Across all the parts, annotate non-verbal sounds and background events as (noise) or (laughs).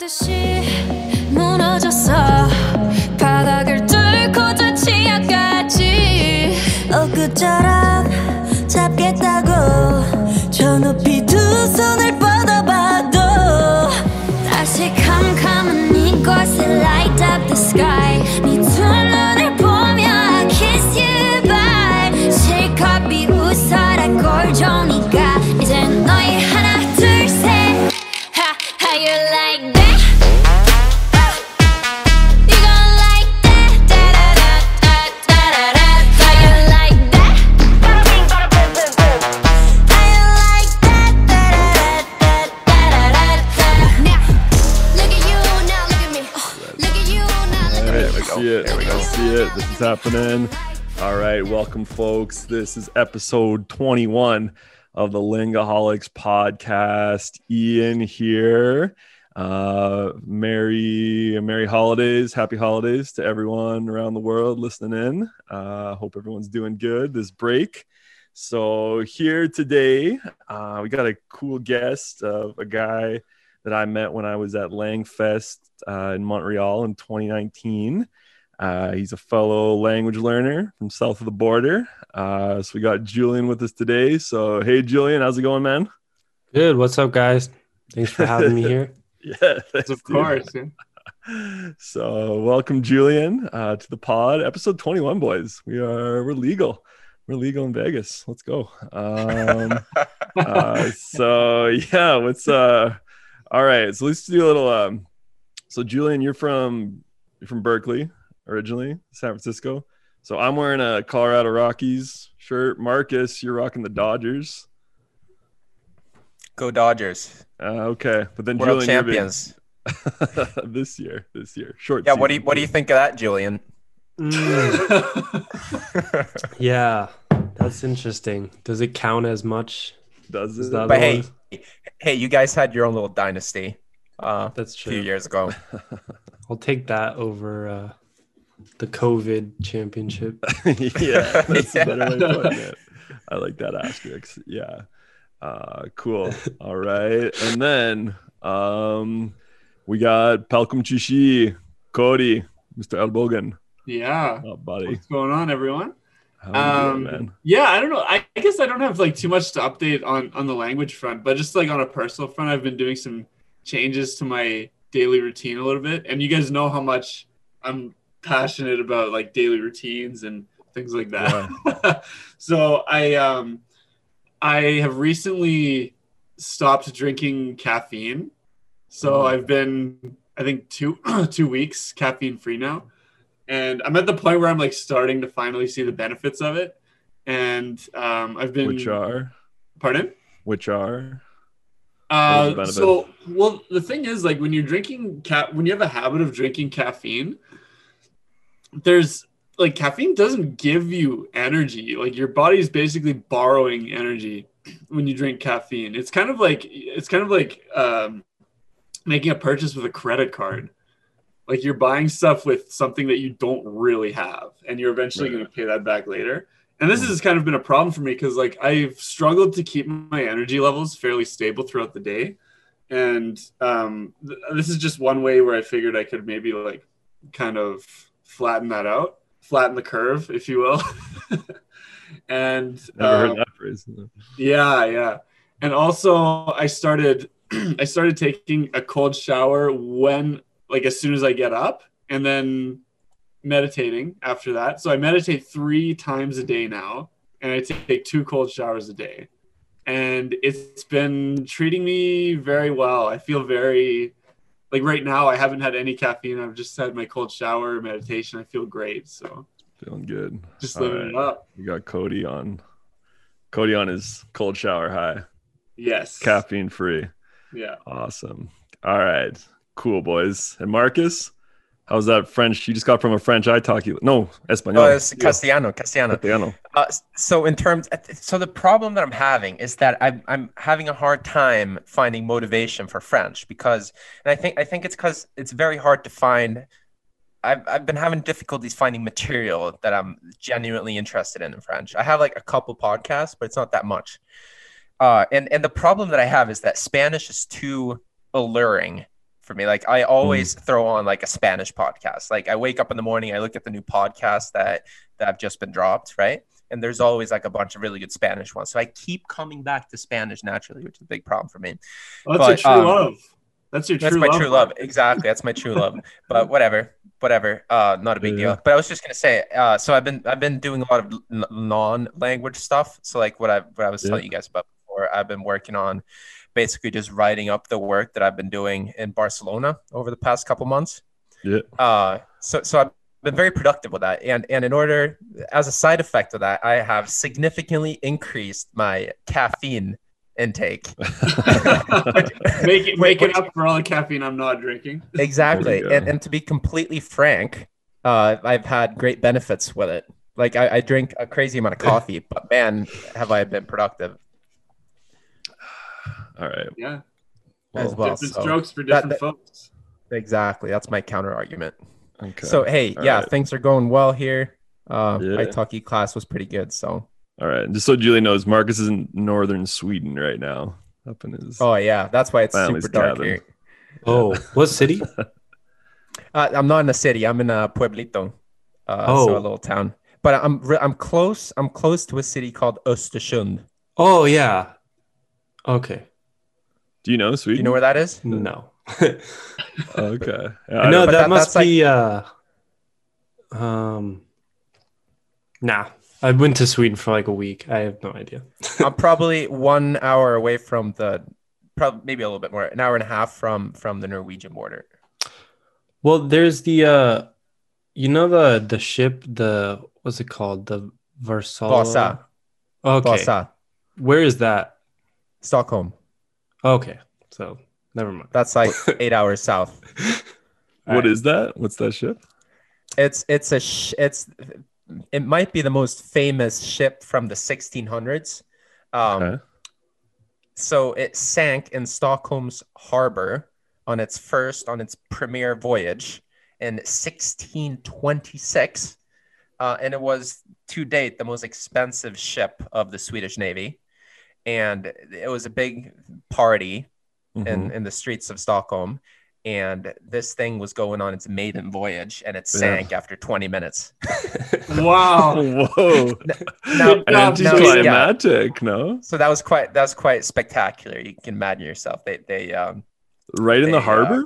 듯이 무너졌어. 바닥을 뚫고 저 치아까지. 엊그처럼 잡겠다고 welcome, folks. This is episode 21 of the Lingaholics podcast. Ian here. Uh, merry, merry holidays, happy holidays to everyone around the world listening in. Uh, hope everyone's doing good this break. So here today, uh, we got a cool guest of a guy that I met when I was at Langfest uh, in Montreal in 2019. Uh, he's a fellow language learner from south of the border. Uh, so we got Julian with us today. So hey, Julian, how's it going, man? Good. What's up, guys? Thanks for having me here. (laughs) Yeah, thanks, Of dude. course. yeah. (laughs) So welcome, Julian, uh, to the pod, episode 21, boys. We are we're legal. We're legal in Vegas. Let's go. Um, (laughs) uh, so yeah, what's uh all right. So let's do a little um so Julian, you're from you're from Berkeley originally, San Francisco. So I'm wearing a Colorado Rockies shirt. Marcus, you're rocking the Dodgers. Go Dodgers. Uh, okay, but then World Julian, you're champions. (laughs) this year, this year, short. Yeah, what do you what do you think of that, Julian? (laughs) yeah, that's interesting. Does it count as much? Does Is it? that But hey, one? hey, you guys had your own little dynasty uh, That's a few years ago. (laughs) I'll take that over uh, the COVID championship. (laughs) yeah, that's (laughs) Yeah. a better way of putting it. I like that asterisk. Yeah. Uh, cool. (laughs) All right. And then um, we got Pelcom Chishi, Cody, Mr. Elbogan. yeah. Oh, buddy. What's going on, everyone? Um, doing, yeah, I don't know. I, I guess I don't have like too much to update on on the language front, but just like on a personal front, I've been doing some changes to my daily routine a little bit. And you guys know how much I'm passionate about like daily routines and things like that. (laughs) so I um I have recently stopped drinking caffeine. So Oh. I've been I think two (clears throat) two weeks caffeine free now. And I'm at the point where I'm like starting to finally see the benefits of it. And um I've been Which are? pardon? Which are? What are the Uh, so well the thing is like when you're drinking ca- when you have a habit of drinking caffeine there's like caffeine doesn't give you energy. Like your body's basically borrowing energy when you drink caffeine. It's kind of like it's kind of like um, making a purchase with a credit card. Like you're buying stuff with something that you don't really have and you're eventually Right. going to pay that back later. And this has kind of been a problem for me because like i've struggled to keep my energy levels fairly stable throughout the day. And um, th- this is just one way where i figured i could maybe like kind of flatten that out flatten the curve if you will (laughs) and Never um, heard that phrase. yeah, yeah. And also I started (clears throat) I started taking a cold shower when like as soon as I get up and then meditating after that. So I meditate 3 times a day now and I take two cold showers a day. And it's been treating me very well. I feel very like right now I haven't had any caffeine. I've just had my cold shower, meditation. I feel great. So Feeling good. just All living it up. We got Cody on. Cody on his cold shower high, Yes. caffeine free. Yeah. Awesome. All right. Cool, boys. And Marcus, how's that French? You just got from a French I talk you. No, Espanol. It's Castellano, Castellano. Castellano. Uh, so in terms, so the problem that I'm having is that I'm I'm having a hard time finding motivation for French because, and I think I think it's because it's very hard to find. I've I've been having difficulties finding material that I'm genuinely interested in in French. I have like a couple podcasts, but it's not that much. Uh, and and the problem that I have is that Spanish is too alluring for me. Like I always throw on like a Spanish podcast. Like I wake up in the morning, I look at the new podcast that that have just been dropped, right? And there's always like a bunch of really good Spanish ones. So I keep coming back to Spanish naturally, which is a big problem for me. Well, that's your But, true um, love. That's your That's my love. true love. Exactly. That's my true love. (laughs) But whatever, whatever. Uh, not a big Yeah. deal. But I was just gonna say. Uh, so I've been I've been doing a lot of n- non-language stuff. So like what I what I was Yeah. telling you guys about before. I've been working on basically just writing up the work that I've been doing in Barcelona over the past couple months. Yeah. Uh, so so I've been very productive with that, and and in order as a side effect of that, I have significantly increased my caffeine intake. (laughs) make it make it up for all the caffeine I'm not drinking. Exactly. And, and to be completely frank, uh, I've had great benefits with it. Like I, I drink a crazy amount of coffee, but man, have I been productive All right. Yeah, as well. different So, strokes for different that- folks. exactly. That's my counter argument. Okay. So hey, All yeah, right. things are going well here. Uh, Yeah. my italki class was pretty good. So All right. Just so Julie knows, Marcus is in northern Sweden right now. Up in his. oh yeah, that's why it's super dark cabin. here. Oh, what city? (laughs) Uh, I'm not in a city. I'm in a pueblito, uh, so Oh. a little town. But I'm re- I'm close. I'm close to a city called Östersund. Oh yeah. Okay. Do you know Do Sweden? you know where that is? No. (laughs) Okay. (laughs) Yeah, no, that, that- must that's be uh um Nah. I went to Sweden for like a week. I have no idea. (laughs) I'm probably one hour away from the, probably maybe a little bit more, an hour and a half from from the Norwegian border. Well, there's the uh you know the the ship, the what's it called? The Varsala. Vasa, Okay. Vasa, Where is that? Stockholm. Okay. So never mind. That's like (laughs) eight hours south. What is that? What's that ship? It's it's a sh- it's it might be the most famous ship from the 1600s. Um, Okay. So it sank in Stockholm's harbor on its first, on its premier voyage in 1626. Uh, and it was to date the most expensive ship of the Swedish Navy. And it was a big party Mhm. in, in the streets of Stockholm. And this thing was going on its maiden voyage and it Yeah. sank after 20 minutes. (laughs) Wow. (laughs) Whoa. Now, Good job, now- Julie. yeah. No? So that was quite that was quite spectacular. You can imagine yourself. They they um Right in They, the uh, harbor?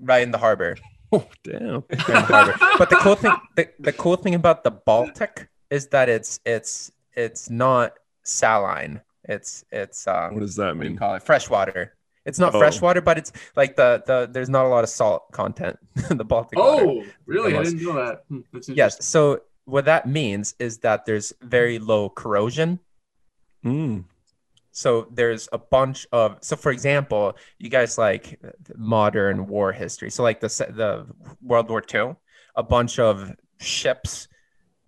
right in the harbor. (laughs) Oh, damn. right the harbor. But the cool thing the, the cool thing about the Baltic is that it's it's it's not saline. It's it's um What does that what do you mean? call it? Freshwater. It's not Oh. freshwater, but it's like the the there's not a lot of salt content in (laughs) the Baltic. water. Oh, really? I didn't know that. Hmm. Yes. So what that means is that there's very low corrosion. Mm. So there's a bunch of so for example, you guys like modern war history. So like the the World War II, a bunch of ships,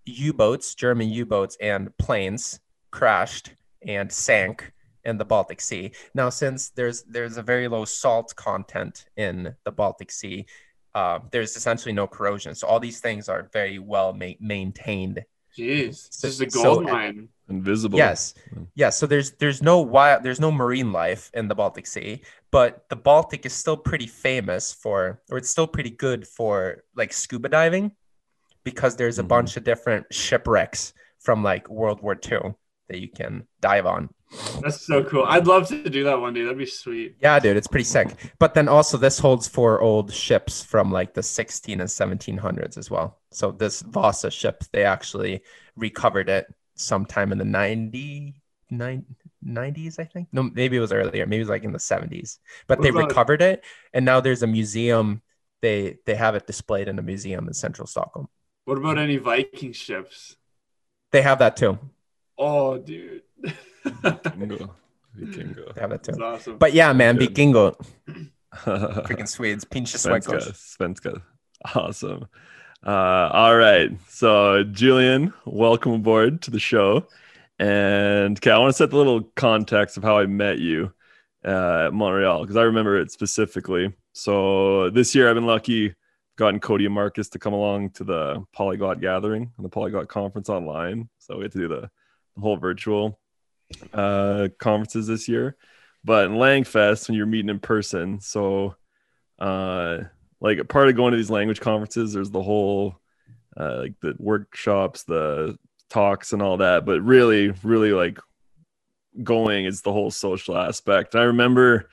U-boats, German U-boats and planes crashed and sank in the Baltic Sea. Now since there's there's a very low salt content in the Baltic Sea, uh, there's essentially no corrosion. So all these things are very well ma- maintained Jeez, this is a So- gold mine. Invisible. Yes. Yes. So there's there's no wild there's no marine life in the Baltic Sea, but the Baltic is still pretty famous for or it's still pretty good for like scuba diving because there's a Mhm. bunch of different shipwrecks from like World War II that you can dive on. That's so cool. I'd love to do that one day. That'd be sweet. Yeah, dude, it's pretty sick. But then also this holds for old ships from like the 16 and 1700s as well. So this Vasa ship, they actually recovered it sometime in the 90, nine- 90s, I think. No, maybe it was earlier. Maybe it was like in the 70s. But they recovered it, and now there's a museum. They they have it displayed in a museum in central Stockholm. What about any Viking ships? They have that too. Oh, dude. Vikingo. Vikingo. They have that too. That's awesome. But yeah, man, Good. Vikingo, (laughs) freaking Swedes, pinche Svenska. suecos. Svenska. Awesome. Uh, all right. So, Julian, welcome aboard to the show. And okay, I want to set the little context of how I met you uh, at Montreal because I remember it specifically. So, this year I've been lucky, gotten Cody and Marcus to come along to the Polyglot gathering and the Polyglot conference online. So, we had to do the, the whole virtual uh, conferences this year. But in Langfest, when you're meeting in person, so uh, like a part of going to these language conferences, there's the whole uh, like the workshops, the talks, and all that. But really, really like going is the whole social aspect. I remember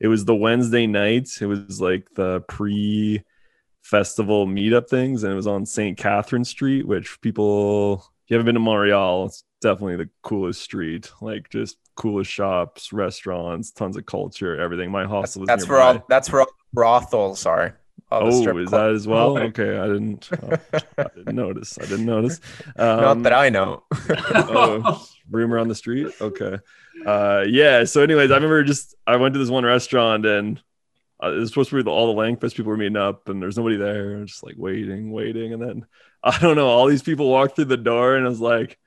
it was the Wednesday night. It was like the pre festival meetup things, and it was on St. Catherine Street, which people, if you haven't been to Montreal, it's definitely the coolest street. Like just coolest shops, restaurants, tons of culture, everything. My hostel was that's where all that's where all brothels are. all Oh, is that as well? Oh. Okay, I didn't. (laughs) oh, I didn't notice. I didn't notice. Um, Not that I know. oh, rumor on the street. Okay. Uh, yeah. So, anyways, I remember just I went to this one restaurant and uh, it was supposed to be the, all the Langfest people were meeting up, and there's nobody there. Just like waiting, waiting, and then (laughs) I don't know. All these people walked through the door, and I was like,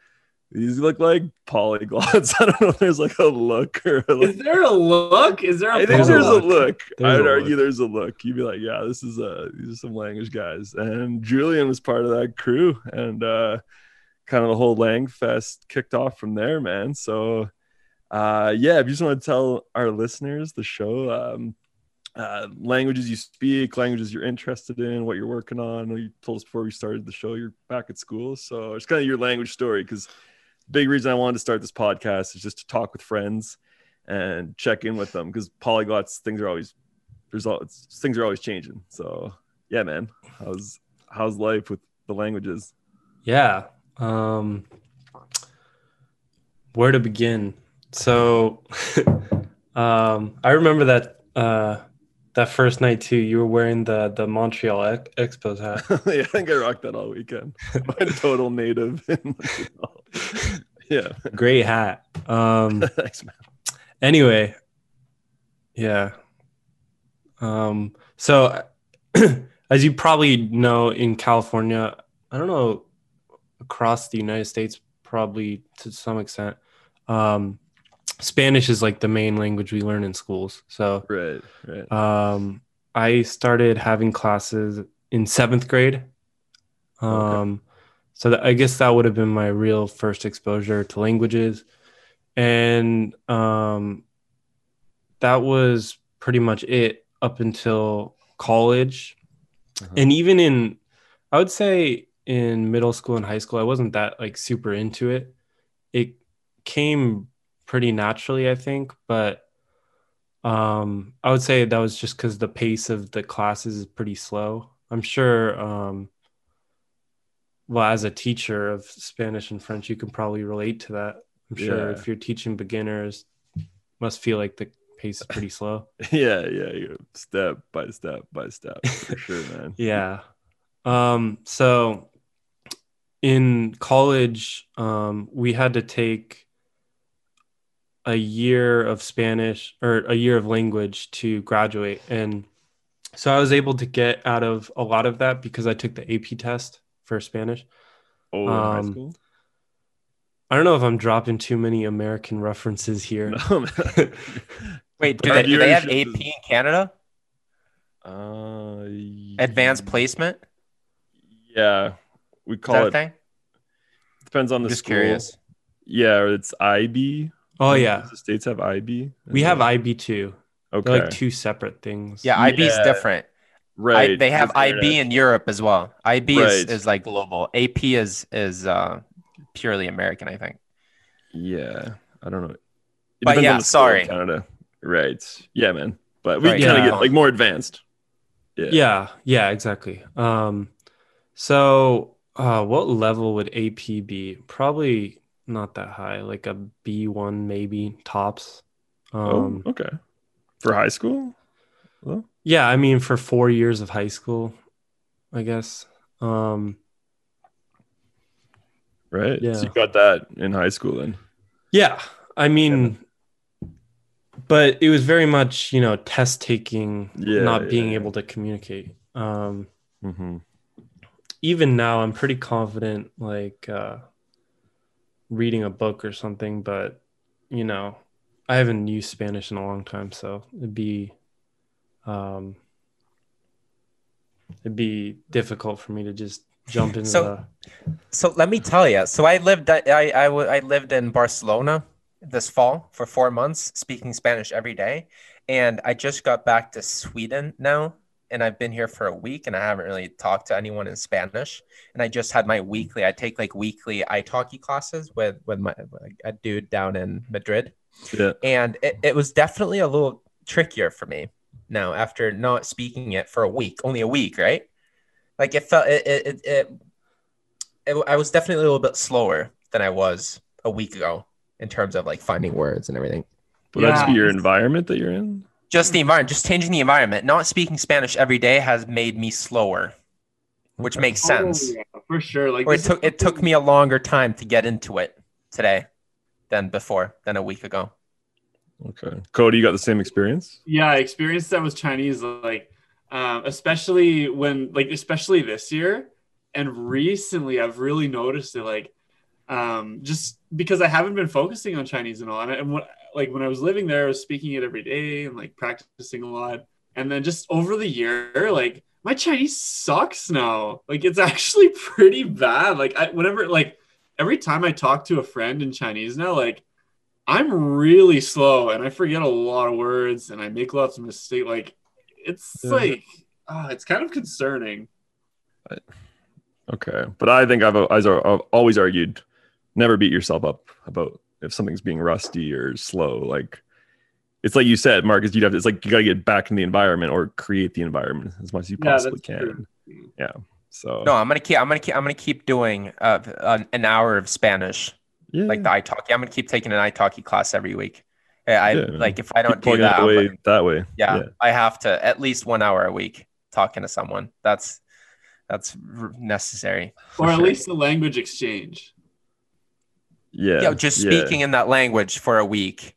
"These look like polyglots." (laughs) I don't know if there's like a look or a, Is there a look? Is there a I think There's a there's a look. look. There's I would a argue look. there's a look. You'd be like, yeah, this is uh these are some language guys. And Julian was part of that crew. And uh kind of the whole Lang Fest kicked off from there, man. So uh yeah, if you just want to tell our listeners the show, um uh, languages you speak, languages you're interested in, what you're working on. I you told us before we started the show you're back at school, so it's kind of your language story. Because big reason I wanted to start this podcast is just to talk with friends and check in with them because polyglots things are always all things are always changing so yeah man how's how's life with the languages Yeah. Um, where to begin? So, (laughs) um, I remember that uh, that first night too. You were wearing the the Montreal Ex- Expos hat. (laughs) yeah i think i rocked that all weekend (laughs) i'm total native yeah Great hat. Um, (laughs) thanks man anyway, yeah. Um, so, (clears throat) as you probably know, in California, I don't know across the United States, probably to some extent, um, Spanish is like the main language we learn in schools. So, right right um, I started having classes in seventh grade. Um, so that, I guess that would have been my real first exposure to languages, and um, that was pretty much it up until college, Uh-huh. and even in, I would say in middle school and high school, I wasn't that like super into it. It came pretty naturally, I think, but um, I would say that was just because the pace of the classes is pretty slow. I'm sure, um, well, as a teacher of Spanish and French, you can probably relate to that. I'm sure Yeah. if you're teaching beginners, must feel like the pace is pretty slow. (laughs) yeah yeah step by step by step for sure man (laughs) Yeah. Um, so in college, um, we had to take a year of Spanish or a year of language to graduate. And so I was able to get out of a lot of that because I took the AP test for Spanish. oh in high Um, school I don't know if I'm dropping too many American references here. no. (laughs) Wait, do they, do they have AP in Canada? uh Advanced placement? yeah we Is call that a it thing? depends on the I'm just school. curious. Yeah, it's IB. Oh yeah. Does the states have IB. We have IB too. Okay. They're like two separate things. Yeah, IB is Yeah. different. right. I, they have It's IB internet. in Europe as well. IB is, Right. is like global. AP is is uh, purely American, I think. Yeah, I don't know. It But depends yeah, on the school in sorry. Canada. Right. Yeah, man. But we Right. kind of Yeah. get like more advanced. Yeah. yeah yeah exactly um so uh what level would ap be probably not that high like a b1 maybe tops um oh, okay. For high school. Well, yeah i mean for four years of high school i guess um right. Yeah. So you got that in high school then. yeah i mean but it was very much you know test taking Yeah, not being yeah, yeah. able to communicate um Mm-hmm. even now i'm pretty confident like uh reading a book or something but you know i haven't used spanish in a long time so it'd be um it'd be difficult for me to just jump into So- So let me tell you. So I lived I, I, I lived in Barcelona this fall for four months, speaking Spanish every day, and I just got back to Sweden now, and I've been here for a week, and I haven't really talked to anyone in Spanish. And I just had my mm-hmm. weekly. I take like weekly italki classes with with my a dude down in Madrid, Yeah. and it, it was definitely a little trickier for me now after not speaking it for a week, only a week, right? Like it felt it it, it, it, it I was definitely a little bit slower than I was a week ago in terms of like finding words and everything. Would that just be your environment that you're in? Just the environment, just changing the environment. Not speaking Spanish every day has made me slower, which Okay. makes sense. Oh, yeah, for sure. Like Or it took it took me a longer time to get into it today than before, than a week ago. Okay. Cody, you got the same experience? Yeah, I experienced that with Chinese, like um, especially when, like, especially this year, and recently, I've really noticed it, like, um, just because I haven't been focusing on Chinese and all, and, I, and what, like, when I was living there, I was speaking it every day and like practicing a lot, and then just over the year, like, my Chinese sucks now. Like, it's (laughs) actually pretty bad. Like, I whenever, like, every time I talk to a friend in Chinese now, like. I'm really slow and I forget a lot of words and I make lots of mistakes. Like it's Yeah. like ah, it's kind of concerning. Okay. But I think I've, I've I've always argued never beat yourself up about if something's being rusty or slow. Like it's like you said, Marcus, you'd have to, it's like you got to get back in the environment or create the environment as much as you possibly that's can. true. Yeah. So, No, I'm gonna keep. I'm gonna keep. I'm gonna keep doing uh, an, an hour of Spanish, yeah. like the italki. I'm gonna keep taking an italki class every week. I, I Yeah. like if I don't do plugging that, it like- that way. yeah, I have to at least one hour a week talking to someone. That's that's r- necessary. Or at sure. least the language exchange. Yeah. Yeah, just yeah. speaking in that language for a week,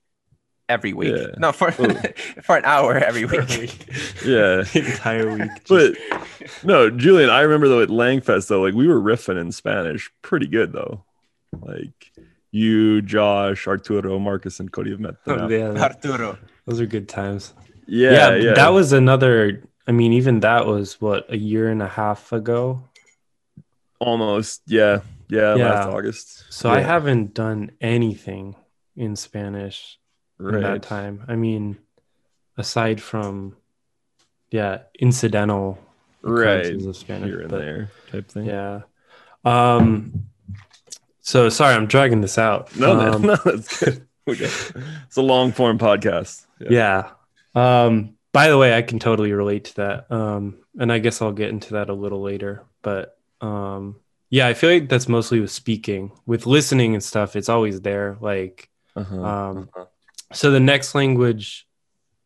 every week. Yeah. No, for (laughs) for an hour every week. (laughs) Yeah. (laughs) Entire week. But no, Julian, I remember though at Langfest though, like we were riffing in Spanish pretty good though. Like you, Josh, Arturo, Marcus, and Cody have met them. Oh, yeah, that- Arturo. those are good times. Yeah, yeah, that was another. I mean, even that was what a year and a half ago. almost yeah, yeah, Yeah. last August. So I haven't done anything in Spanish in that time. I mean, aside from yeah, incidental right of Spanish, here and but there type thing. yeah. Um. So sorry, I'm dragging this out. No, Um, (laughs) no, that's good. Okay. It's a long form podcast. yeah. Um. By the way, I can totally relate to that. Um. And I guess I'll get into that a little later. But um. Yeah, I feel like that's mostly with speaking. With listening and stuff, it's always there. Like Uh-huh. Um, so the next language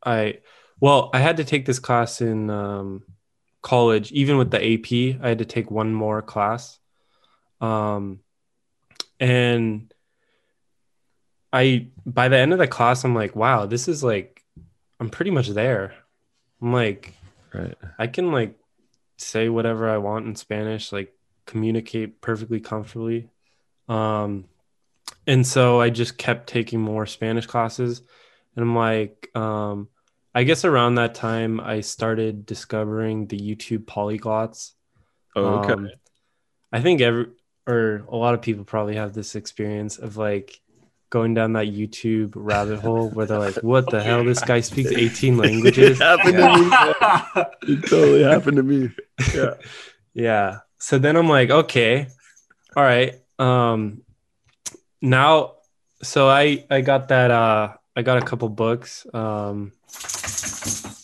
I well, I had to take this class in um, college. Even with the AP, I had to take one more class. Um, and I by the end of the class, I'm like, wow, this is like I'm pretty much there. I'm like, right. I can like say whatever I want in Spanish, like communicate perfectly comfortably. Um, and so I just kept taking more Spanish classes. And I'm like, um, I guess around that time, I started discovering the YouTube polyglots. Oh, okay. Um, I think every or a lot of people probably have this experience of like going down that YouTube rabbit hole where they're like, "What the hell? This guy speaks 18 languages." it happened to me. It totally happened to me. Yeah. (laughs) Yeah. So then I'm like, okay, all right. Um now so I I got that uh I got a couple books. Um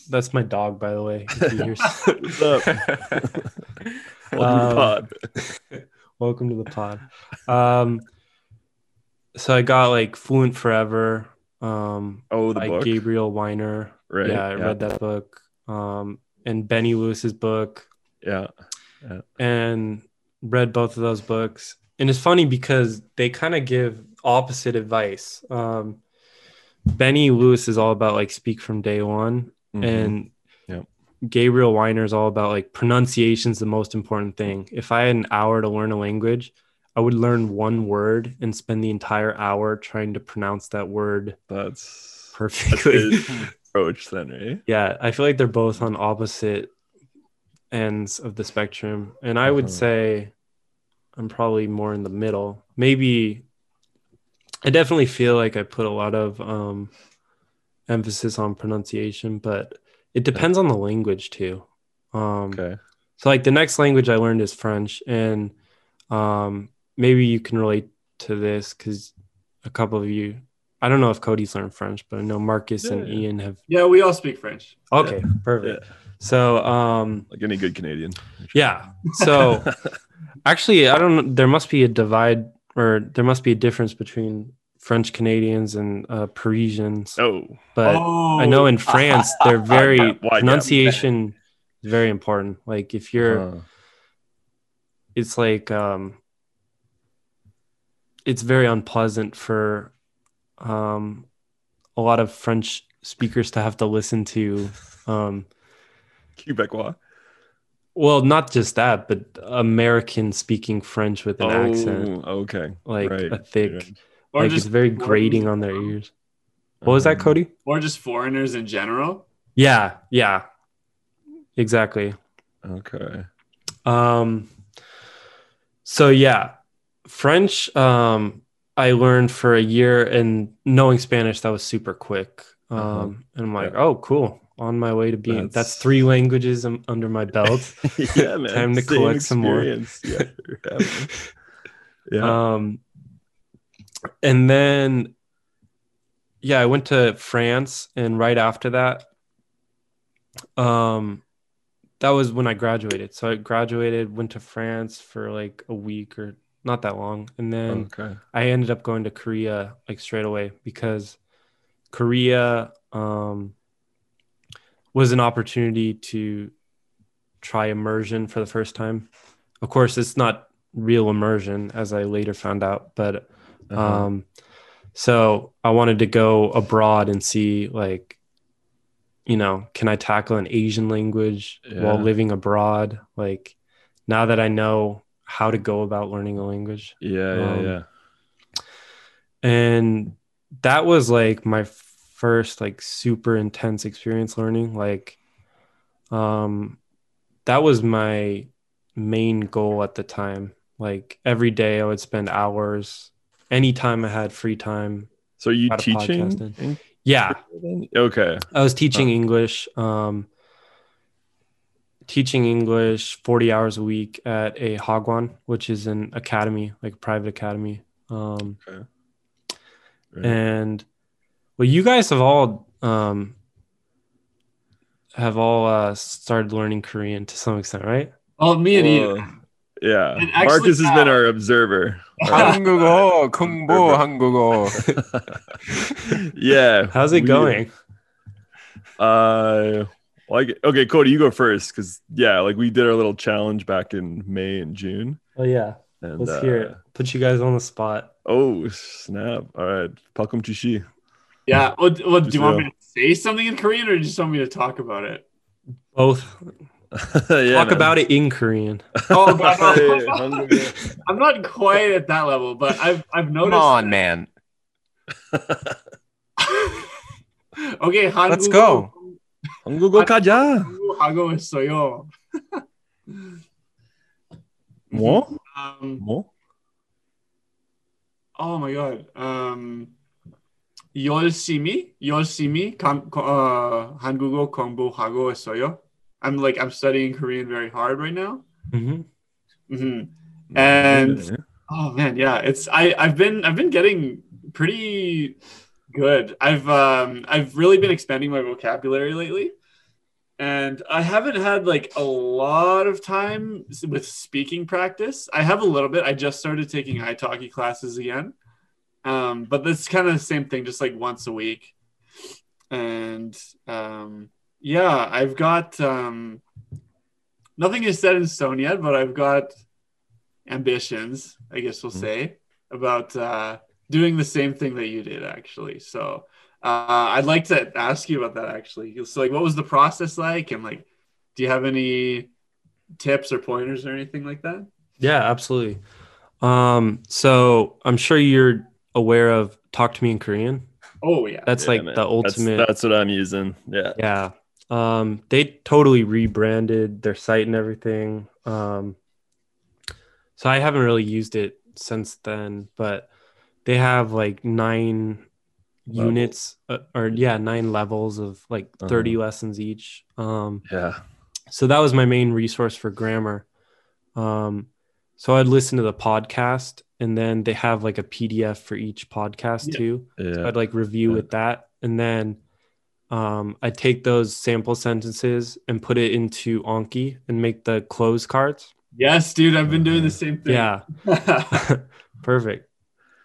that's my dog by the way. if you hear- (laughs) What's up? (laughs) Welcome to the Um, pod. (laughs) Welcome to the pod. Um so I got like Fluent Forever um Oh, the by book. Gabriel Wyner. Right. Yeah, I read that book. Um and Benny Lewis's book. Yeah. And read both of those books. And it's funny because they kind of give opposite advice. Um, Benny Lewis is all about like speak from day one, Mhm. and Yep. Gabriel Wyner is all about like pronunciation is the most important thing. If I had an hour to learn a language, I would learn one word and spend the entire hour trying to pronounce that word that's that's perfectly. his (laughs) approach then, right? yeah, I feel like they're both on opposite ends of the spectrum. And I would Uh-huh. say I'm probably more in the middle. Maybe I definitely feel like I put a lot of um emphasis on pronunciation, but it depends on the language too. Um, Okay. So like the next language I learned is French, and um, maybe you can relate to this because a couple of you, I don't know if Cody's learned French, but I know Marcus and Yeah. Ian have. Yeah, we all speak French. Okay, perfect. So um, Like any good Canadian. yeah, so (laughs) actually, I don't. know. There must be a divide, or there must be a difference between French Canadians and uh, Parisians. oh. But oh, I know in France they're (laughs) very pronunciation is very important. Like if you're Uh, it's like um it's very unpleasant for um a lot of french speakers to have to listen to um Quebecois. well not just that but american speaking french with an accent Oh, okay. like right, a thick right. or like just it's very grating on their ears what was that Um, cody or just foreigners in general. yeah yeah exactly Okay. Um, so yeah, French. Um, I learned for a year, and knowing Spanish, that was super quick. Um, Uh-huh. and I'm like, Yeah. oh, cool. On my way to being that's, That's- three languages under my belt. (laughs) yeah, (laughs) man. Time to Same collect some more. Yeah. (laughs) yeah. Um, and then, yeah, I went to France, and right after that, um, that was when I graduated. So I graduated, went to France for like a week or not that long, and then okay. I ended up going to Korea like straight away because Korea um, was an opportunity to try immersion for the first time. Of course, it's not real immersion, as I later found out, but Uh-huh. um, so I wanted to go abroad and see like, you know, can I tackle an Asian language while living abroad? Like now that I know how to go about learning a language. yeah, yeah, um, yeah. And that was like my first like super intense experience learning. Like um that was my main goal at the time. Like every day I would spend hours anytime I had free time. So are you teaching? in Yeah, Okay. I was teaching English, um, teaching English 40 hours a week at a Hagwon, which is an academy, like a private academy. Um, Right. and well, you guys have all, um, have all uh, started learning Korean to some extent, right? Oh, me and Well, Ian. yeah. And actually, Marcus has been uh, our observer. (laughs) (laughs) 한국어, 공부 한국어. yeah. How's it we- going? Uh, like okay, Cody, you go first because yeah, like we did our little challenge back in May and June, Oh yeah, and let's uh, hear it. Put you guys on the spot. Oh snap! All right, Palkum Chishi. Yeah. Well, d- well, do you want So- me to say something in Korean or just want me to talk about it? Both (laughs) yeah, talk about it in Korean. Oh, (laughs) God, Hey, no. hungry. (laughs) I'm not quite at that level, but I've I've Come noticed. on, man. okay, 한국어, Let's go. 한국어 가자. 하고 있어요. 뭐? Um, 뭐? oh my god. Um, 열심히 열심히 감, 어, 한국어 공부하고 있어요. I'm like I'm studying Korean very hard right now. Mhm. hmm And Okay. Oh man, yeah, it's I I've been I've been getting pretty good. I've um I've really been expanding my vocabulary lately. And I haven't had like a lot of time s- with speaking practice. I have a little bit. I just started taking italki classes again. Um, but it's kind of the same thing, just like once a week. And um, yeah, I've got um, nothing is set in stone yet, but I've got ambitions, I guess we'll Mhm. say, about uh, doing the same thing that you did, actually. So uh, I'd like to ask you about that, actually. So, like, what was the process like? And, like, do you have any tips or pointers or anything like that? Yeah, absolutely. Um, so I'm sure you're aware of Talk to Me in Korean. Oh, yeah. That's Yeah, like man. the ultimate. That's, what I'm using. Yeah. yeah. Um, they totally rebranded their site and everything. Um, so I haven't really used it since then, but they have like nine Level. units uh, or yeah nine levels of like Uh-huh. 30 lessons each um Yeah. so that was my main resource for grammar um so i'd listen to the podcast and then they have like a pdf for each podcast Yeah. too Yeah. i'd like review Yeah. with that and then um i'd take those sample sentences and put it into anki and make the cloze cards Yes, dude, I've been doing the same thing. yeah (laughs) perfect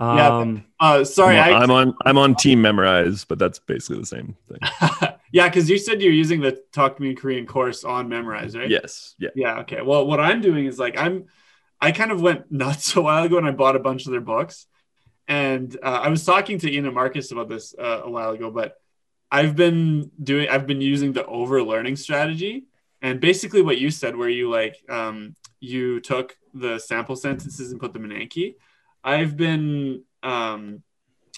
Yeah, um uh, sorry, I'm, I, I'm on I'm on (laughs) team Memrise, but that's basically the same thing. (laughs) yeah, because you said you're using the Talk to Me in Korean course on Memrise, right? Yes. Yeah. Yeah. Okay. Well, what I'm doing is like I'm, I kind of went nuts (laughs) a while ago and I bought a bunch of their books, and uh, I was talking to Ian and Marcus about this uh, a while ago, but I've been doing, I've been using the over learning strategy, and basically what you said, where you like, um, you took the sample sentences and put them in Anki. I've been, um,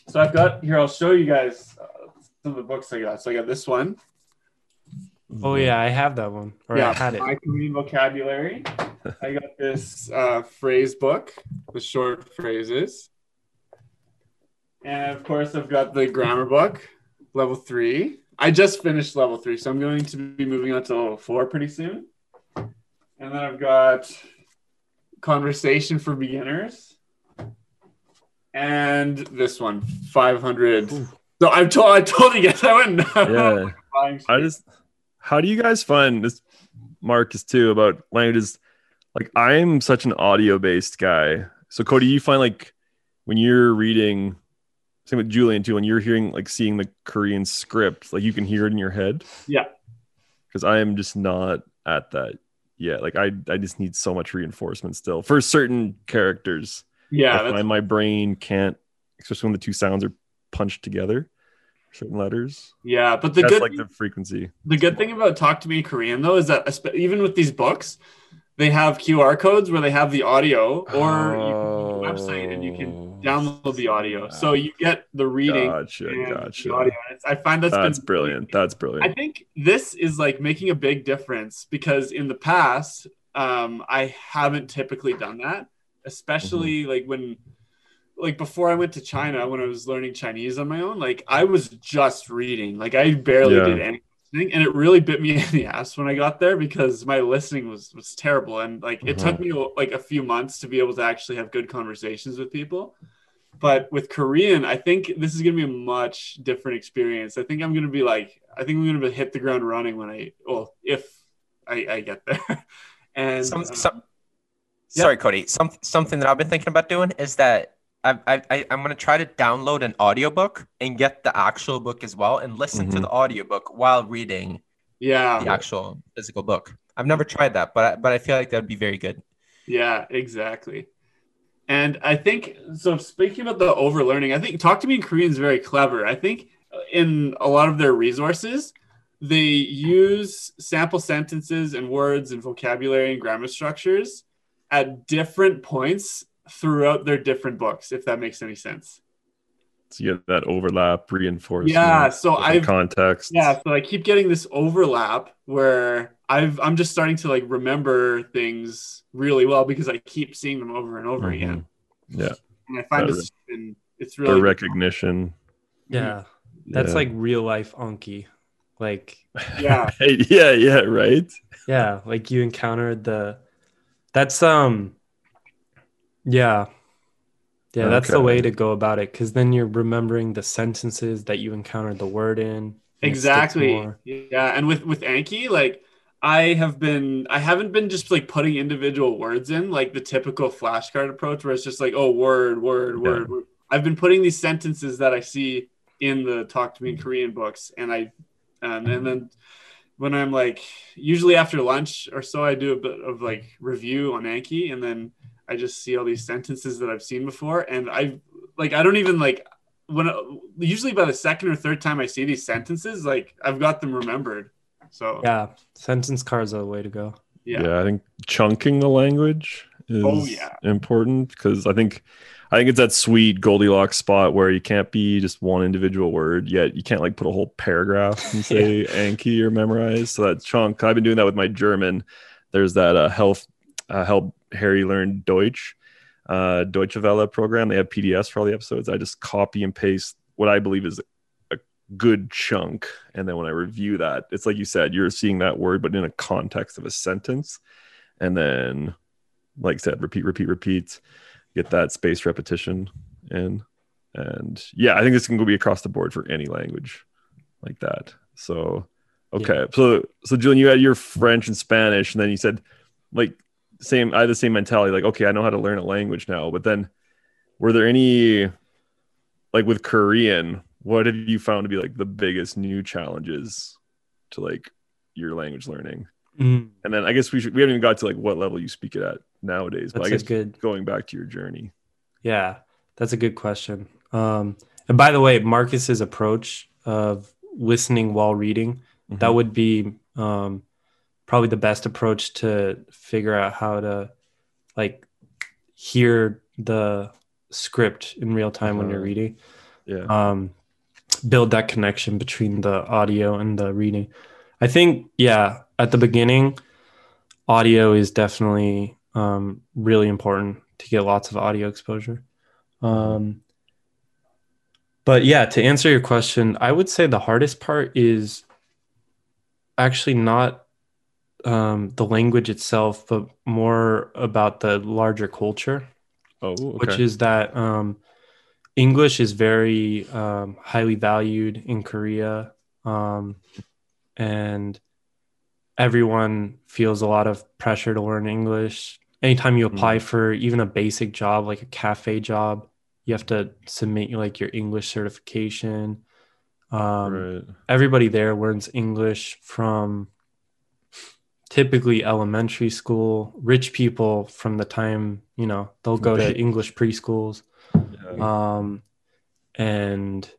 so I've got here. I'll show you guys uh, some of the books I got. So I got this one. Oh yeah i have that one or i had it My Korean vocabulary. (laughs) I got this uh, phrase book with short phrases. And of course, I've got the grammar book, level three. I just finished level three, so I'm going to be moving on to level four pretty soon. And then I've got conversation for beginners. And this one, 500. So I've told, I told you guys I went. Yeah. I just how do you guys find this Marcus too about languages? Like I'm such an audio based guy. So Cody, you find like when you're reading same with Julian too, when you're hearing like seeing the Korean script, like you can hear it in your head. Yeah. Because I am just not at that yet. Like I I just need so much reinforcement still for certain characters. yeah, I my brain can't, especially when the two sounds are punched together, certain letters. Yeah, but the That's good like the frequency. the good thing about Talk to Me Korean though is that even with these books, they have QR codes where they have the audio, or you can go to the website and you can download the audio, so you get the reading Gotcha, and gotcha. the audio. I find that's That's brilliant. That's brilliant. I think this is like making a big difference because in the past, um, I haven't typically done that, especially Mm-hmm. like when, like before I went to China, when I was learning Chinese on my own, like I was just reading, like I barely Yeah. did any listening, and it really bit me (laughs) in the ass when I got there because my listening was was terrible, and like it took me like a few months to be able to actually have good conversations with people. But with Korean, I think this is going to be a much different experience. I think I'm going to be like, I think I'm going to hit the ground running when I, well, if I, I get there. (laughs) and Some, uh, some, yeah. Sorry, Cody. Some, something that I've been thinking about doing is that I, I, I, I'm going to try to download an audiobook and get the actual book as well and listen to Mhm. the audiobook while reading yeah, the actual physical book. I've never tried that, but I, but I feel like that would be very good. Yeah, exactly. And I think so. Speaking about the overlearning, I think Talk to Me in Korean is very clever. I think in a lot of their resources, they use sample sentences and words and vocabulary and grammar structures at different points throughout their different books, if that makes any sense. So you get that overlap, reinforcement. Yeah, so I've- context. Yeah, so I keep getting this overlap where I've I'm just starting to like remember things really well because I keep seeing them over and over Mhm. again. Yeah. and I find That it's been, it's The really recognition. yeah that's Yeah. like real life anki like yeah (laughs) yeah, yeah, right. yeah like you encountered the that's um yeah. Yeah that's the way to go about it because then you're remembering the sentences that you encountered the word in and it sticks exactly. yeah and with with Anki like I have been I haven't been just like putting individual words in like the typical flashcard approach where it's just like oh word word Yeah. word, word. I've been putting these sentences that I see in the Talk to Me in Korean books and I um, and then when I'm like usually after lunch or so I do a bit of like review on Anki and then I just see all these sentences that I've seen before and I like I don't even like when usually by the second or third time I see these sentences like I've got them remembered so yeah sentence cards are the way to go Yeah. yeah I think chunking the language is Oh, yeah. important because I think I think it's that sweet Goldilocks spot where you can't be just one individual word, yet you can't like put a whole paragraph and say (laughs) Anki or Memrise. So that chunk, I've been doing that with my German. There's that uh, health uh, help Harry learn Deutsch, uh, Deutsche Welle program. They have PDFs for all the episodes. I just copy and paste what I believe is a good chunk. And then when I review that, it's like you said, you're seeing that word, but in a context of a sentence. And then, like I said, repeat, repeat, repeat, get that spaced repetition in. And yeah, I think this can go be across the board for any language like that. So, okay. So, so Julian, you had your French and Spanish, and then you said, like, same, I had the same mentality, like, okay, I know how to learn a language now. But then, were there any, like, with Korean, what have you found to be like the biggest new challenges to like your language learning? Mm, And then I guess we should, we haven't even got to like what level you speak it at nowadays, but that's I a guess good. going back to your journey. Yeah, that's a good question. Um, and by the way, Marcus's approach of listening while reading that Mhm. would be um, probably the best approach to figure out how to like hear the script in real time when you're Uh-huh. reading yeah. um, build that connection between the audio and the reading i think yeah at the beginning audio is definitely um, really important to get lots of audio exposure um, but yeah to answer your question i would say the hardest part is actually not um, the language itself but more about the larger culture oh, okay. which is that um, English is very um, highly valued in Korea, um, and everyone feels a lot of pressure to learn English. Anytime you apply for even a basic job, like a cafe job, you have to submit like your English certification. Um, right. everybody there learns English from typically elementary school. Rich people from the time, you know, they'll go to English preschools. Yeah. Um, and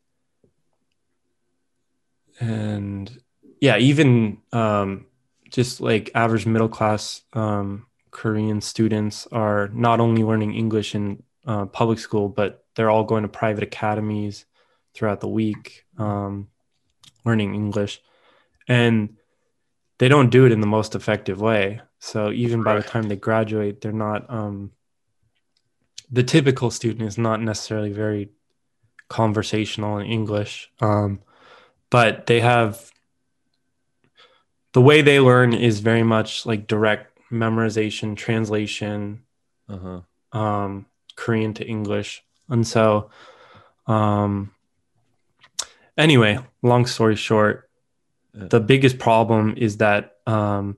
and yeah, even um, just like average middle class um, Korean students are not only learning English in uh, public school, but they're all going to private academies throughout the week, um, learning English, and they don't do it in the most effective way. So even by the time they graduate, they're not. Um, the typical student is not necessarily very conversational in English, um, but they have the way they learn is very much like direct memorization, translation, Uh-huh. um, Korean to English. And so, um, anyway, long story short. The biggest problem is that um,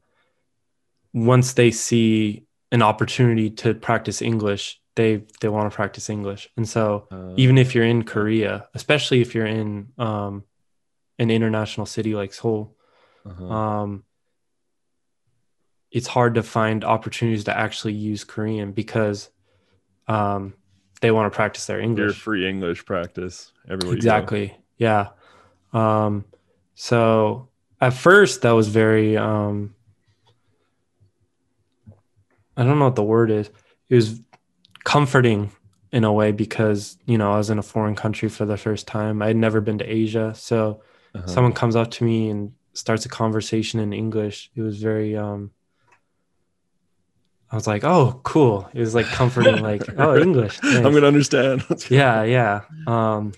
once they see an opportunity to practice English, they they want to practice English. And so, Uh, even if you're in Korea, especially if you're in um, an international city like Seoul, uh-huh. um, it's hard to find opportunities to actually use Korean because um, they want to practice their English. your free English practice everywhere. Exactly. Yeah. Um, so at first, that was very, um, I don't know what the word is. It was comforting in a way because, you know, I was in a foreign country for the first time. I had never been to Asia. So, Uh-huh. someone comes up to me and starts a conversation in English. It was very um I was like, "Oh, cool." It was like comforting like, (laughs) "Oh, English." I'm gonna understand. (laughs) Yeah, yeah. Um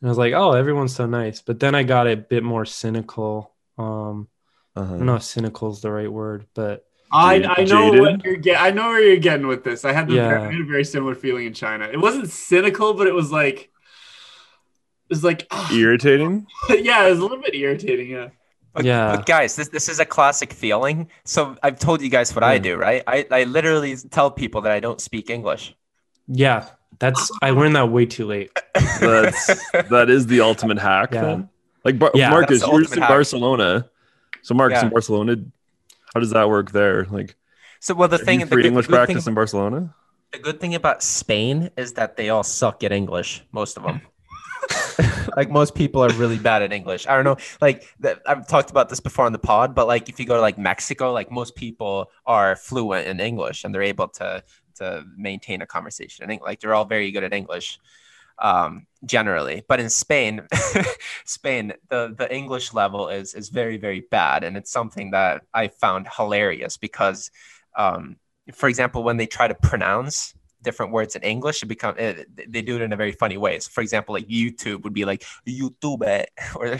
and I was like, "Oh, everyone's so nice." But then I got a bit more cynical. Um I Uh-huh. don't know if cynical is the right word, but I, I know jaded? what you're get. I know where you're getting with this. I had, the, Yeah. I had a very similar feeling in China. It wasn't cynical, but it was like it was like ah, Irritating. (laughs) yeah, it was a little bit irritating. Yeah. But, Yeah. but guys, this this is a classic feeling. So I've told you guys what I do, right? I, I literally tell people that I don't speak English. yeah, that's I learned that way too late. (laughs) That's that is the ultimate hack. Yeah. Then, like Bar- Yeah, Marcus, you're in hack. Barcelona. So Marcus in Barcelona, how does that work there? Like, So well, the are thing, you the free good, English the good thing practice in Barcelona? The good thing about Spain is that they all suck at English, most of them. (laughs) (laughs) like most people are really bad at English. I don't know. Like that, I've talked about this before on the pod, but like if you go to like Mexico, like most people are fluent in English and they're able to to maintain a conversation in English. Like they're all very good at English, um, generally. But in Spain, (laughs) Spain, the the English level is is very very bad, and it's something that I found hilarious because, um, for example, when they try to pronounce different words in English, it become it, they do it in a very funny way. So for example, like YouTube would be like YouTube, (laughs) or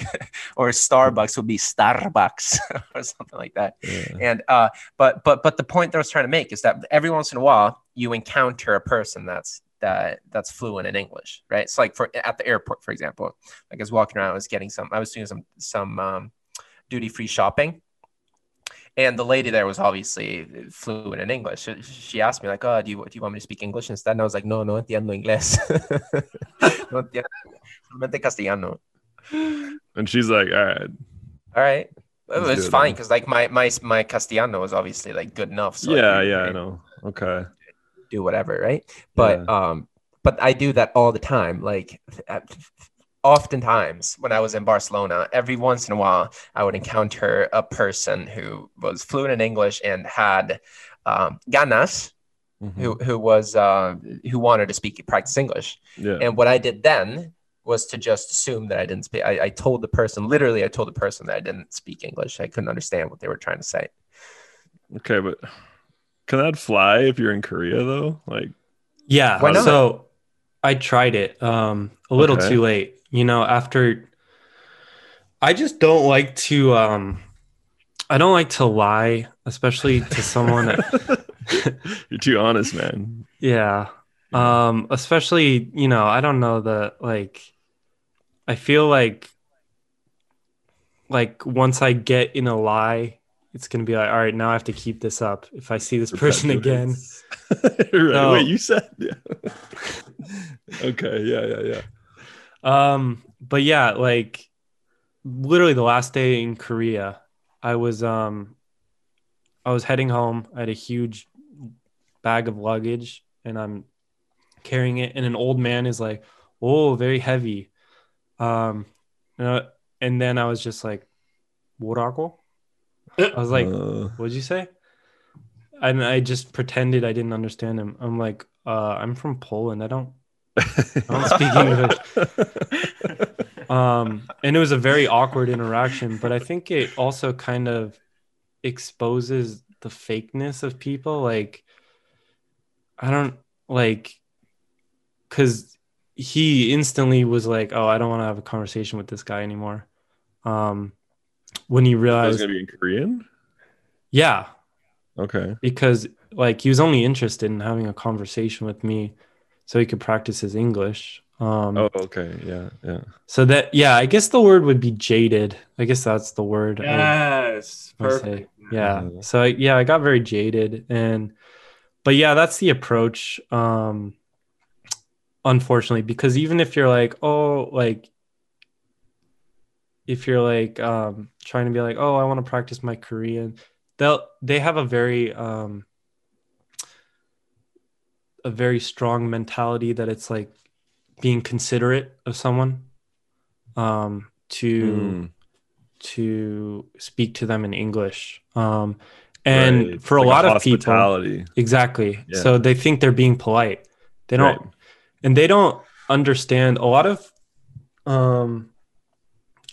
or Starbucks would be Starbucks (laughs) or something like that. Yeah. And uh, but but but the point that I was trying to make is that every once in a while you encounter a person that's that that's fluent in English, right? It's like for at the airport, for example. Like I was walking around, I was getting some, I was doing some some um, duty free shopping, and the lady there was obviously fluent in English. She, she asked me like, "Oh, do you do you want me to speak English instead?" And I was like, "No, no entiendo inglés. (laughs) no entiendo, solamente castellano." And she's like, all right. All right. It was fine because like my my my castellano was obviously like good enough. So yeah, could, yeah, I know. Okay. do whatever, right? But um, but I do that all the time. Like oftentimes when I was in Barcelona, every once in a while I would encounter a person who was fluent in English and had um, ganas, Mhm. who who was uh, who wanted to speak practice English. Yeah. And what I did then was to just assume that I didn't speak. I, I told the person, literally, I told the person that I didn't speak English. I couldn't understand what they were trying to say. Okay, but can that fly if you're in Korea though? Like, Yeah. So I tried it um a little Okay. too late. You know, after I just don't like to um I don't like to lie, especially to someone that (laughs) you're too honest, man. yeah. Um especially, you know, I don't know that like I feel like like once I get in a lie, it's gonna be like, all right, now I have to keep this up. If I see this person again, (laughs) right. No. Wait, you said yeah. (laughs) okay, yeah, yeah, yeah. Um, but yeah, like literally the last day in Korea, I was um I was heading home. I had a huge bag of luggage and I'm carrying it and an old man is like, "Oh, very heavy." Um and, I, and then I was just like, "What I was like, uh... "What'd you say?" And I just pretended I didn't understand him. I'm like, uh, "I'm from Poland. I don't I don't speak English. um and it was a very awkward interaction but i think it also kind of exposes the fakeness of people like i don't like because he instantly was like oh i don't want to have a conversation with this guy anymore um when he That was realized gonna be in Korean. yeah Okay. because like he was only interested in having a conversation with me so he could practice his english um Oh, okay. Yeah, yeah. So that yeah, I guess the word would be jaded. I guess that's the word. Yes, I would say. perfect. Yeah. Mhm. So yeah, I got very jaded and but yeah, that's the approach um unfortunately because even if you're like, oh, like if you're like um trying to be like, "Oh, I want to practice my Korean." They'll they have a very um a very strong mentality that it's like being considerate of someone um to Mm, to speak to them in English. Um, and right. for a Like lot of people, exactly. Yeah. So they think they're being polite. They don't, Right. and they don't understand. A lot of um,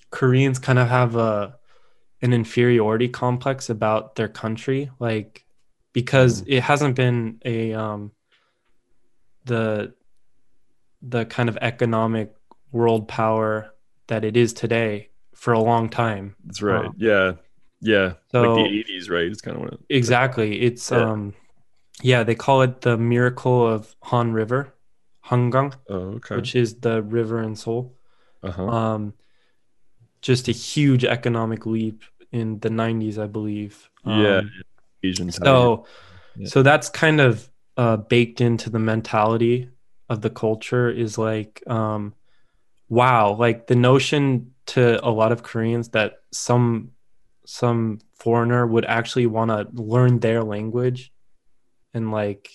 Koreans kind of have a an inferiority complex about their country, like because Mm. it hasn't been a um, the the kind of economic world power that it is today for a long time. That's right. Um, yeah, yeah. so- like the '80s, right? It's kind of what. Exactly. It's Yeah. um yeah, they call it the miracle of Han River, Hangang, Oh, okay. which is the river in Seoul. uh-huh. Um just a huge economic leap in the 90s, I believe. yeah, Um, Asian. tiger. so Yeah. so that's kind of uh baked into the mentality of the culture is like um wow, like the notion to a lot of Koreans that some some foreigner would actually want to learn their language and like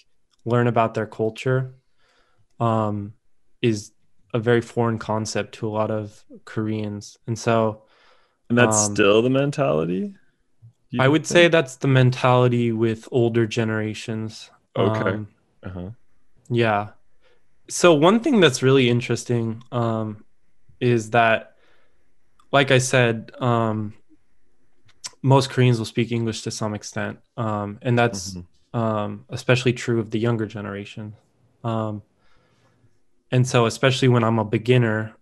learn about their culture um is a very foreign concept to a lot of Koreans. And so and that's um, still the mentality. I would say that's the mentality with older generations. Okay. Um, Uh-huh. yeah. So one thing that's really interesting um, is that, like I said, um, most Koreans will speak English to some extent, um, and that's Mhm. um, especially true of the younger generation. Um, and so, especially when I'm a beginner,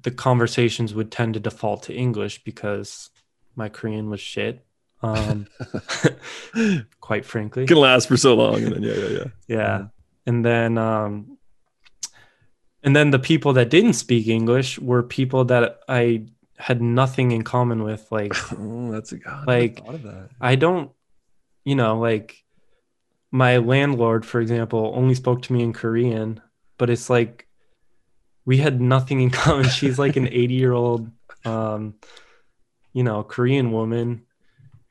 the conversations would tend to default to English because my Korean was shit. Um, (laughs) quite frankly, can last for so long, and then yeah, yeah, yeah. yeah. And then, um, and then the people that didn't speak English were people that I had nothing in common with. Like, (laughs) Oh, that's a God. Like, I of that. I don't, you know, like my landlord, for example, only spoke to me in Korean, but it's like we had nothing in common. She's like an (laughs) 80 year old, um, you know, Korean woman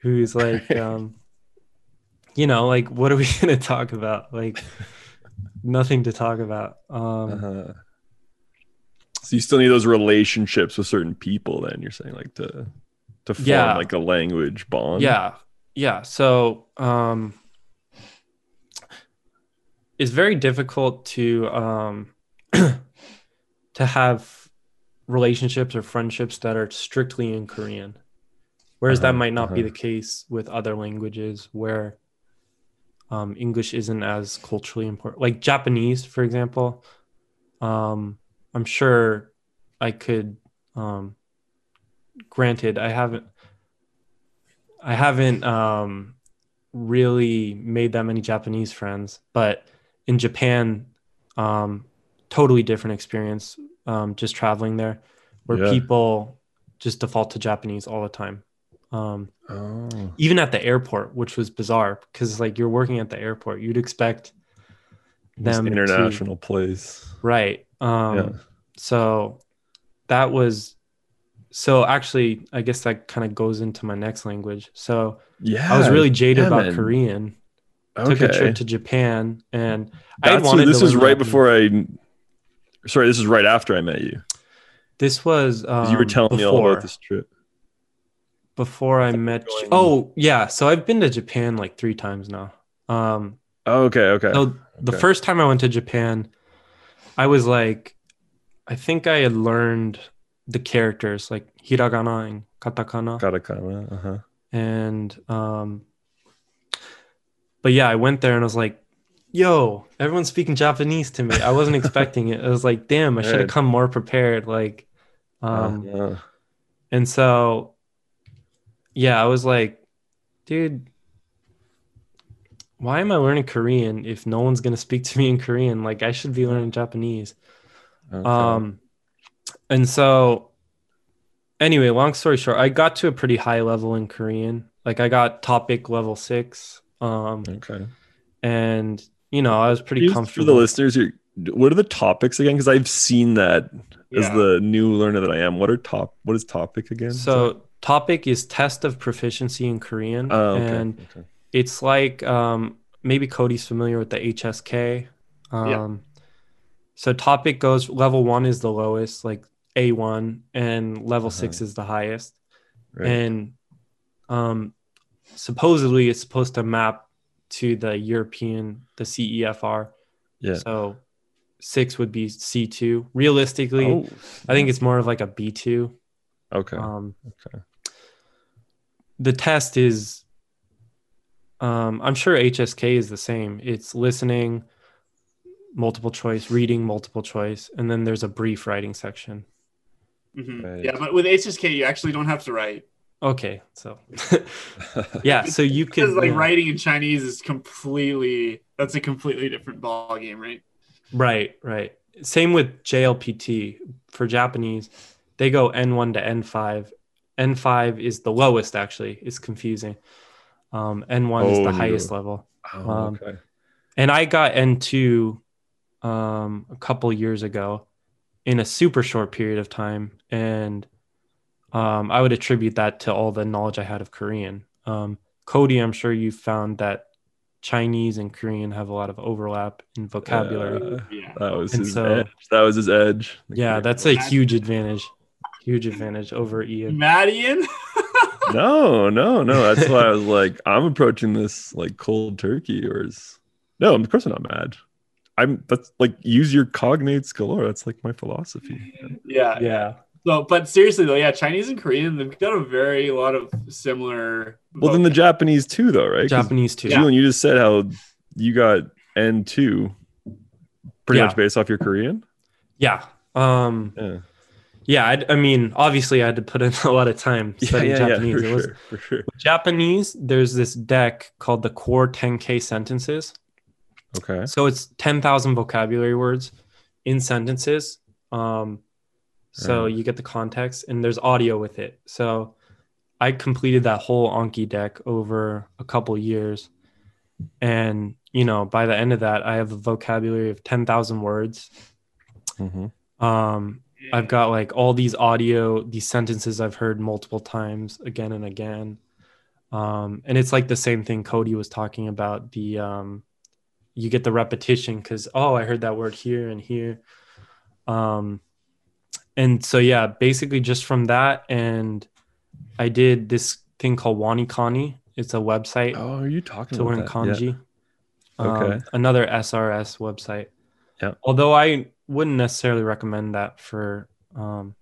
who's like, (laughs) um, you know, like, what are we (laughs) going to talk about? Like, nothing to talk about. Um, Uh-huh. So you still need those relationships with certain people. Then you're saying like to to form Yeah. like a language bond. Yeah. Yeah. So um it's very difficult to um (clears throat) to have relationships or friendships that are strictly in Korean. Whereas that Uh-huh, might not be uh-huh. the case with other languages where um, English isn't as culturally important. Like Japanese, for example, um, I'm sure I could. Um, granted, I haven't. I haven't um, really made that many Japanese friends, but in Japan, um, totally different experience. Um, just traveling there, where Yeah. people just default to Japanese all the time. Um, Oh. even at the airport, which was bizarre because like you're working at the airport, you'd expect them to- international place. right? Um, Yeah. So that was so actually, I guess that kind of goes into my next language. So Yeah. I was really jaded yeah, about man. Korean. Okay. Took a trip to Japan, and I That's this to is right before I. Sorry, this is right after I met you. This was 'Cause you were um, telling me all about this trip. Before I met. you. going- Oh yeah, so I've been to Japan like three times now. Um, Oh, okay, okay. So the Okay. first time I went to Japan, I was like, I think I had learned the characters like hiragana and katakana, Katakana. Uh-huh. and um, but yeah, I went there and I was like, "Yo, everyone's speaking Japanese to me." I wasn't (laughs) expecting it. I was like, "Damn, I should have come more prepared." Like, um, Uh, and so, yeah, I was like, dude, why am I learning Korean if no one's going to speak to me in Korean? Like, I should be learning Japanese. okay. Um, and so, anyway, long story short, I got to a pretty high level in Korean. Like, I got TOPIK level six. Um, okay. and, you know, I was pretty Just comfortable. For the listeners, what are the TOPIKs again? Because I've seen that as the new learner that I am. What are top? What is TOPIK again? So, TOPIK is test of proficiency in Korean. oh, okay. And okay. it's like um, maybe Cody's familiar with the HSK. Um, Yeah. So TOPIK goes level one is the lowest, like A1, and level six is the highest. Right. And um, supposedly it's supposed to map to the European, the CEFR. yeah. So six would be C2. Realistically, Oh, I think it's more of like a B2. okay. Um, okay. The test is um, i'm sure hsk is the same it's listening multiple choice reading multiple choice and then there's a brief writing section Mhm. Right. Yeah, but with HSK, you actually don't have to write. okay so (laughs) (laughs) yeah so you Because can like yeah. writing in Chinese is completely that's a completely different ball game, right? right right same with jlpt for japanese they go n1 to n5 n5 is the lowest actually it's confusing um, n1 is Oh, the you- highest level Oh, Um, okay. and I got N2 um, a couple years ago in a super short period of time, and um, I would attribute that to all the knowledge I had of Korean. Um, Cody, I'm sure you found that Chinese and Korean have a lot of overlap in vocabulary. Uh, Yeah. that was And his so- edge. That was his edge. yeah, that's a huge advantage. Huge advantage over Ian. Madian? (laughs) no, no, no. That's why I was like, I'm approaching this like cold turkey, or is no? Of course I'm not mad. I'm that's like use your cognates galore. That's like my philosophy. yeah. Yeah. So, but seriously though, yeah, Chinese and Korean, they've got a very lot of similar. Well, then the. Japanese too, though, right? Japanese too. Yeah. Julian, you just said how you got N two. pretty Yeah. much based off your Korean. Yeah. Um, Yeah, yeah. I, I mean, obviously, I had to put in (laughs) a lot of time studying Japanese. for It was sure, for sure. Japanese. There's this deck called the Core 10K Sentences. Okay. So it's 10,000 vocabulary words in sentences. Um, so Right. you get the context and there's audio with it. So I completed that whole Anki deck over a couple years. And, you know, by the end of that, I have a vocabulary of 10,000 words. hmm Um, I've got like all these audio, these sentences I've heard multiple times again and again. Um, and it's like the same thing Cody was talking about. The um, you get the repetition because oh, I heard that word here and here. Um, and so yeah, basically just from that, and I did this thing called WaniKani. It's a website Oh, are you talking to learn kanji. Um, Okay. another SRS website. Yeah. Although I wouldn't necessarily recommend that for um,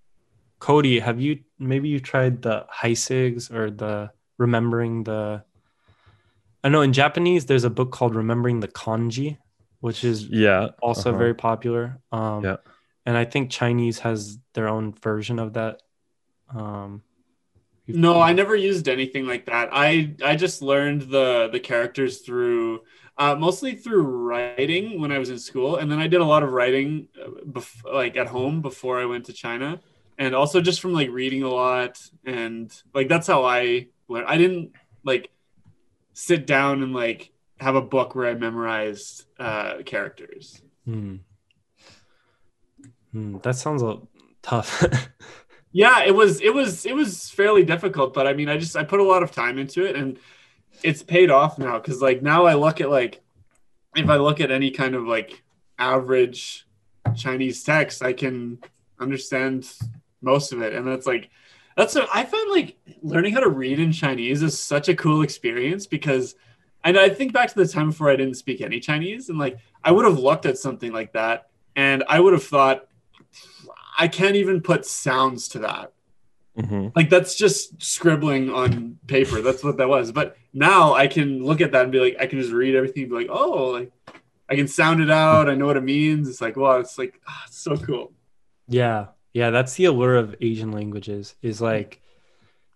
Cody. Have you maybe you tried the Heisigs or the remembering the? I know in Japanese there's a book called Remembering the Kanji, which is Yeah. also uh-huh. very popular. Um, Yeah. And I think Chinese has their own version of that. Um, No, I never used anything like that. I I just learned the the characters through uh, mostly through writing when I was in school, and then I did a lot of writing uh, bef- like at home before I went to China, and also just from like reading a lot and like that's how I learned. I didn't like sit down and like have a book where I memorized uh, characters. Hmm. Hmm, that sounds a tough. (laughs) Yeah, it was it was it was fairly difficult, but I mean, I just I put a lot of time into it, and it's paid off now because like now I look at like if I look at any kind of like average Chinese text, I can understand most of it, and that's like that's I find like learning how to read in Chinese is such a cool experience because. And I think back to the time before I didn't speak any Chinese, and like I would have looked at something like that, and I would have thought, I can't even put sounds to that. Mhm. Like that's just scribbling on paper. That's what that was. But now I can look at that and be like, I can just read everything and be like, oh, like I can sound it out. I know what it means. It's like, wow, it's like ah, it's so cool. Yeah. Yeah, that's the allure of Asian languages. Is like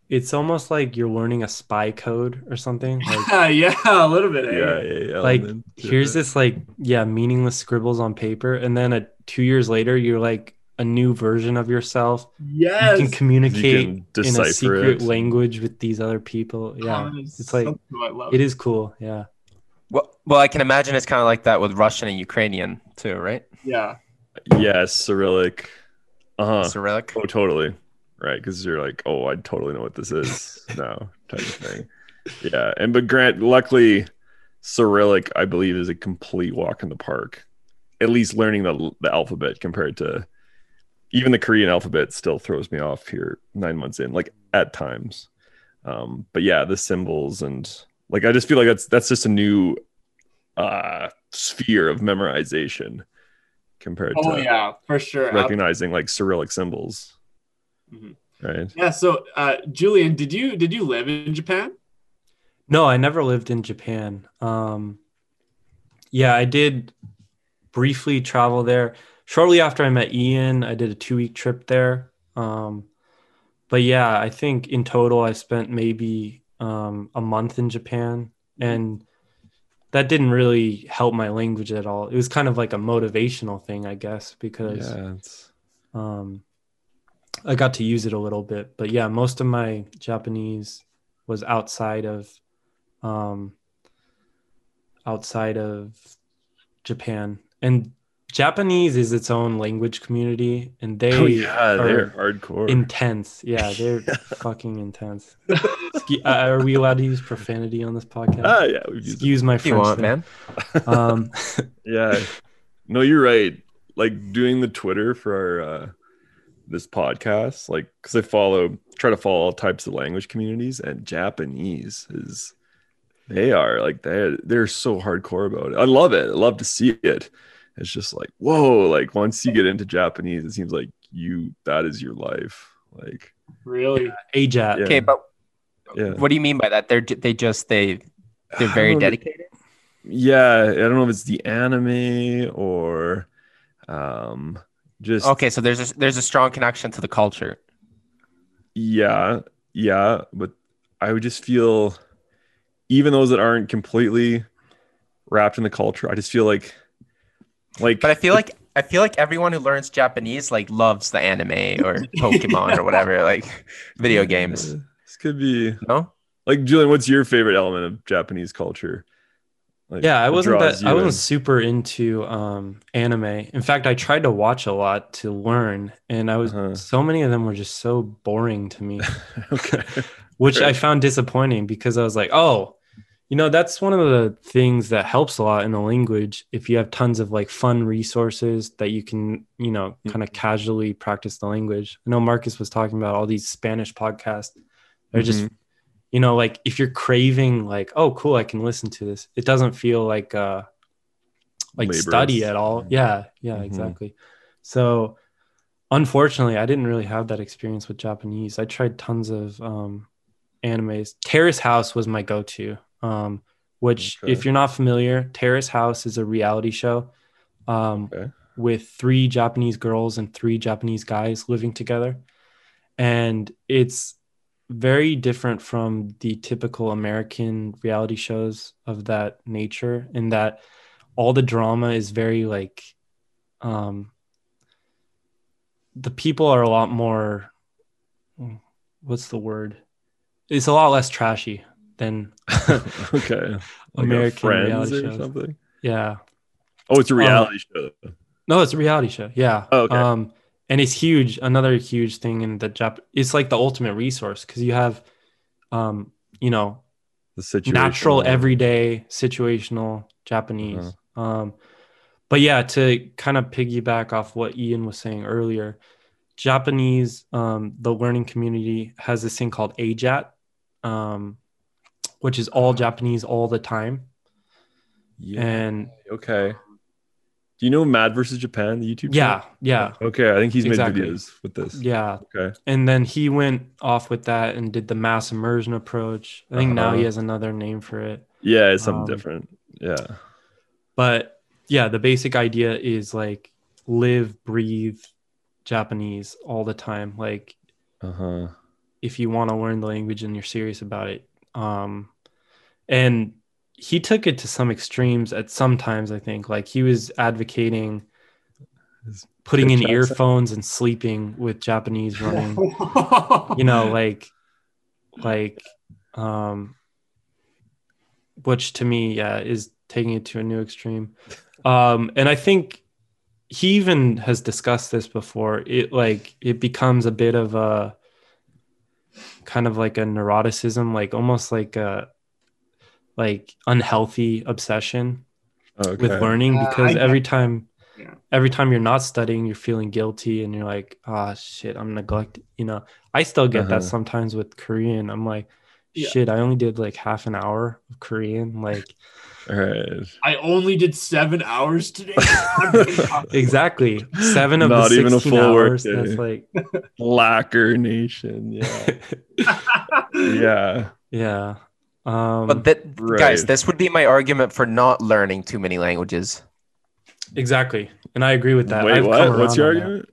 it's almost like you're learning a spy code or something. Like (laughs) yeah, a little bit. eh? Yeah, yeah, yeah. like here's it. this like yeah, meaningless scribbles on paper and then a 2 years later you're like a new version of yourself. Yes. You can communicate You can in decipher a secret it. language with these other people. Yeah. Oh, it's like- cool. It is cool. Yeah. Well, well, I can imagine it's kind of like that with Russian and Ukrainian too, right? Yeah. Yes, Cyrillic. Uh huh. Cyrillic. Oh, totally. Right, because you're like, oh, I totally know what this is (laughs) now, type of thing. Yeah, and but Grant, luckily, Cyrillic, I believe, is a complete walk in the park. At least learning the the alphabet compared to even the Korean alphabet still throws me off here nine months in, like at times. Um, but yeah, the symbols and like I just feel like that's that's just a new uh sphere of memorization compared Oh to yeah, for sure. recognizing like Cyrillic symbols. Mhm. Right. Yeah. So, uh, Julian, did you did you live in Japan? No, I never lived in Japan. Um, yeah, I did briefly travel there. Shortly after I met Ian, I did a two week trip there. Um, but yeah, I think in total I spent maybe um, a month in Japan, and that didn't really help my language at all. It was kind of like a motivational thing, I guess, because Yeah. Um, I got to use it a little bit, but yeah, most of my Japanese was outside of, um, outside of Japan, and Japanese is its own language community, and they oh yeah, they're hardcore. intense. Yeah, they're (laughs) fucking intense. Excu- uh, are we allowed to use profanity on this podcast? ah, yeah. We've used it. Excuse my If you French, want, man. (laughs) Um, (laughs) Yeah. No, you're right. Like doing the Twitter for our uh, this podcast, like because I follow, try to follow all types of language communities, and Japanese is they are like they're they're so hardcore about it. I love it. I love to see it. It's just like whoa, like once you get into Japanese, it seems like you that is your life. Like Really? AJAT. Yeah. Okay, but yeah, what do you mean by that? they're they just they they're very don't know. dedicated. yeah i don't know if it's the anime or Um, just Okay, so there's a, there's a strong connection to the culture. yeah, yeah, but I would just feel even those that aren't completely wrapped in the culture, I just feel like like But I feel like I feel like everyone who learns Japanese like loves the anime or (laughs) Pokemon or whatever, like video games. This could be No? like Julian. What's your favorite element of Japanese culture? Like, yeah i wasn't that i wasn't in? super into um anime in fact i tried to watch a lot to learn and i was Uh-huh. so many of them were just so boring to me (laughs) okay. which i found disappointing because i was like oh you know that's one of the things that helps a lot in the language. If you have tons of like fun resources that you can you know kind of casually practice the language. I know marcus was talking about all these spanish podcasts. They're just Mhm. you know like if you're craving like oh cool i can listen to this it doesn't feel like uh like study at all. Yeah. Yeah Mhm. exactly. So unfortunately i didn't really have that experience with japanese. I tried tons of um animes. Terrace house was my go-to um which Okay. if you're not familiar terrace house is a reality show um Okay. with three japanese girls and three japanese guys living together and it's very different from the typical American reality shows of that nature in that all the drama is very like um the people are a lot more what's the word it's a lot less trashy than (laughs) okay. Like American Friends reality or shows. something. yeah Oh, it's a reality show. No, it's a reality show. Yeah. Oh, okay. Um, and it's huge. Another huge thing in the Jap. It's like the ultimate resource because you have, um, you know, The situation. natural, everyday, situational Japanese. Uh-huh. Um, but yeah, to kind of piggyback off what Ian was saying earlier, Japanese, um, the learning community has this thing called AJAT, um, which is all Japanese all the time. Yeah. And okay. Do you know Matt versus Japan, the YouTube? yeah, channel? yeah, Okay, I think he's Exactly. made videos with this. yeah. Okay. and then he went off with that and did the mass immersion approach. I think now Uh-huh. he has another name for it. Yeah, it's something Um, different. Yeah. But yeah, the basic idea is like live, breathe Japanese all the time. Like Uh huh. if you want to learn the language and you're serious about it. Um and he took it to some extremes at some times, I think. Like he was advocating putting in earphones and sleeping with Japanese running. you know (laughs) like like um which to me yeah is taking it to a new extreme um and i think he even has discussed this before it like it becomes a bit of a kind of like a neuroticism like almost like a like unhealthy obsession Okay. with learning Uh, because I- every time Yeah. every time you're not studying you're feeling guilty and you're like ah shit i'm neglected you know i still get Uh-huh. that sometimes with korean i'm like Yeah. shit i only did like half an hour of korean like All right. I only did seven hours today. (laughs) exactly seven of Not the even a 16 full work hours day. that's like Lacker Nation. Yeah. (laughs) yeah. yeah um But that, Right. guys, this would be my argument for not learning too many languages. exactly and i agree with that Wait, I've what? What's your on that. argument?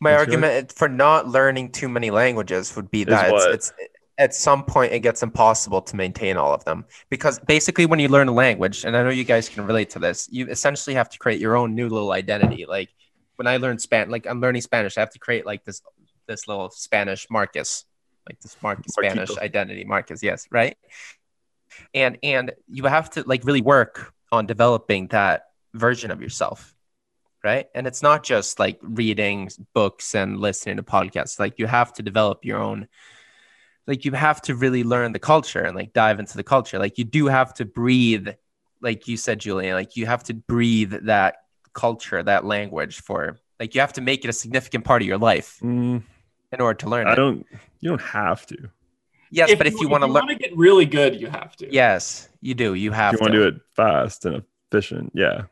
My What's your- argument for not learning too many languages would be that it's, it's at some point it gets impossible to maintain all of them because basically when you learn a language, and I know you guys can relate to this, you essentially have to create your own new little identity. Like when I learned Spanish, like I'm learning Spanish, I have to create like this this little Spanish Marcus, like this Marcus Marquito. Spanish identity, Marcus. Yes, right. And and you have to like really work on developing that version of yourself right? And it's not just like reading books and listening to podcasts. Like you have to develop your own like you have to really learn the culture and like dive into the culture. Like you do have to breathe like you said Julian, like you have to breathe that culture, that language for like you have to make it a significant part of your life Mm, in order to learn I it. don't. You don't have to. If yes, but if you want to learn want to get really good, you have to. Yes, you do. You have you to. want to do it fast and efficient, yeah.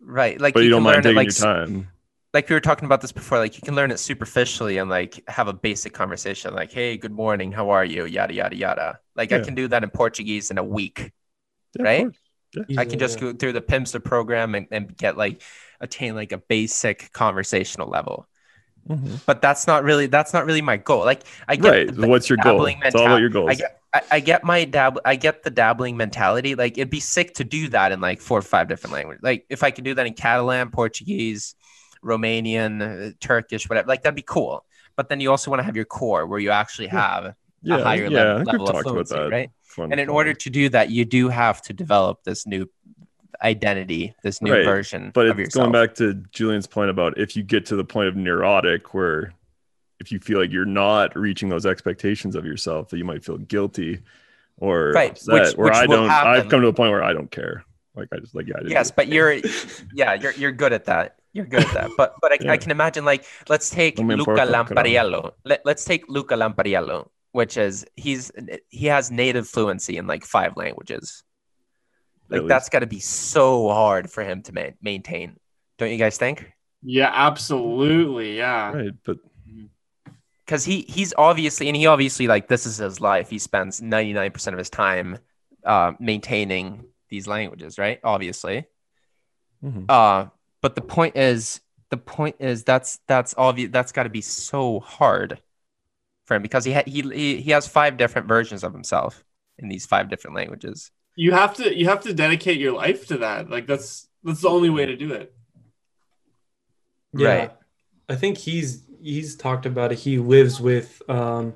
Right. Like But you, don't can mind learn taking it like your time. Like we were talking about this before like you can learn it superficially and like have a basic conversation like hey good morning how are you yada yada yada like i can do that in portuguese in a week Yeah, right? course. I can just go through the Pimsleur program and, and get like attain like a basic conversational level. Mhm. But that's not really that's not really my goal. Like I get Right. the What's your goal? dabbling It's all about your mental- goals. I get I, I get my dab I get the dabbling mentality. Like it'd be sick to do that in like four or five different languages. Like if I could do that in Catalan, Portuguese, Romanian, uh, Turkish, whatever, like that'd be cool. But then you also want to have your core where you actually have yeah, a higher yeah. Level, level of fluency, that. right? And in time. order to do that, you do have to develop this new identity, this new Right, version but it's yourself. going back to Julian's point about if you get to the point of neurotic where if you feel like you're not reaching those expectations of yourself that you might feel guilty or Right, upset which- where which I don't I've come to a point where I don't care like I just like yeah yes but you're yeah you're you're good at that you're good at that. But but i, Yeah. I can imagine like let's take No luca importa, lampariello. Let, let's take luca lampariello which is he's he has native fluency in like five languages. Like At that's got to be so hard for him to ma- maintain. Don't you guys think? Yeah, absolutely. Yeah. right but because he he's obviously and he obviously like this is his life. He spends 99% of his time uh maintaining these languages right? Obviously. Mhm. uh but the point is the point is that's that's obvious that's got to be so hard for him because he, ha- he he he has five different versions of himself in these five different languages You have to you have to dedicate your life to that. Like that's that's the only way to do it. Yeah. Right. I think he's he's talked about it. He lives with um,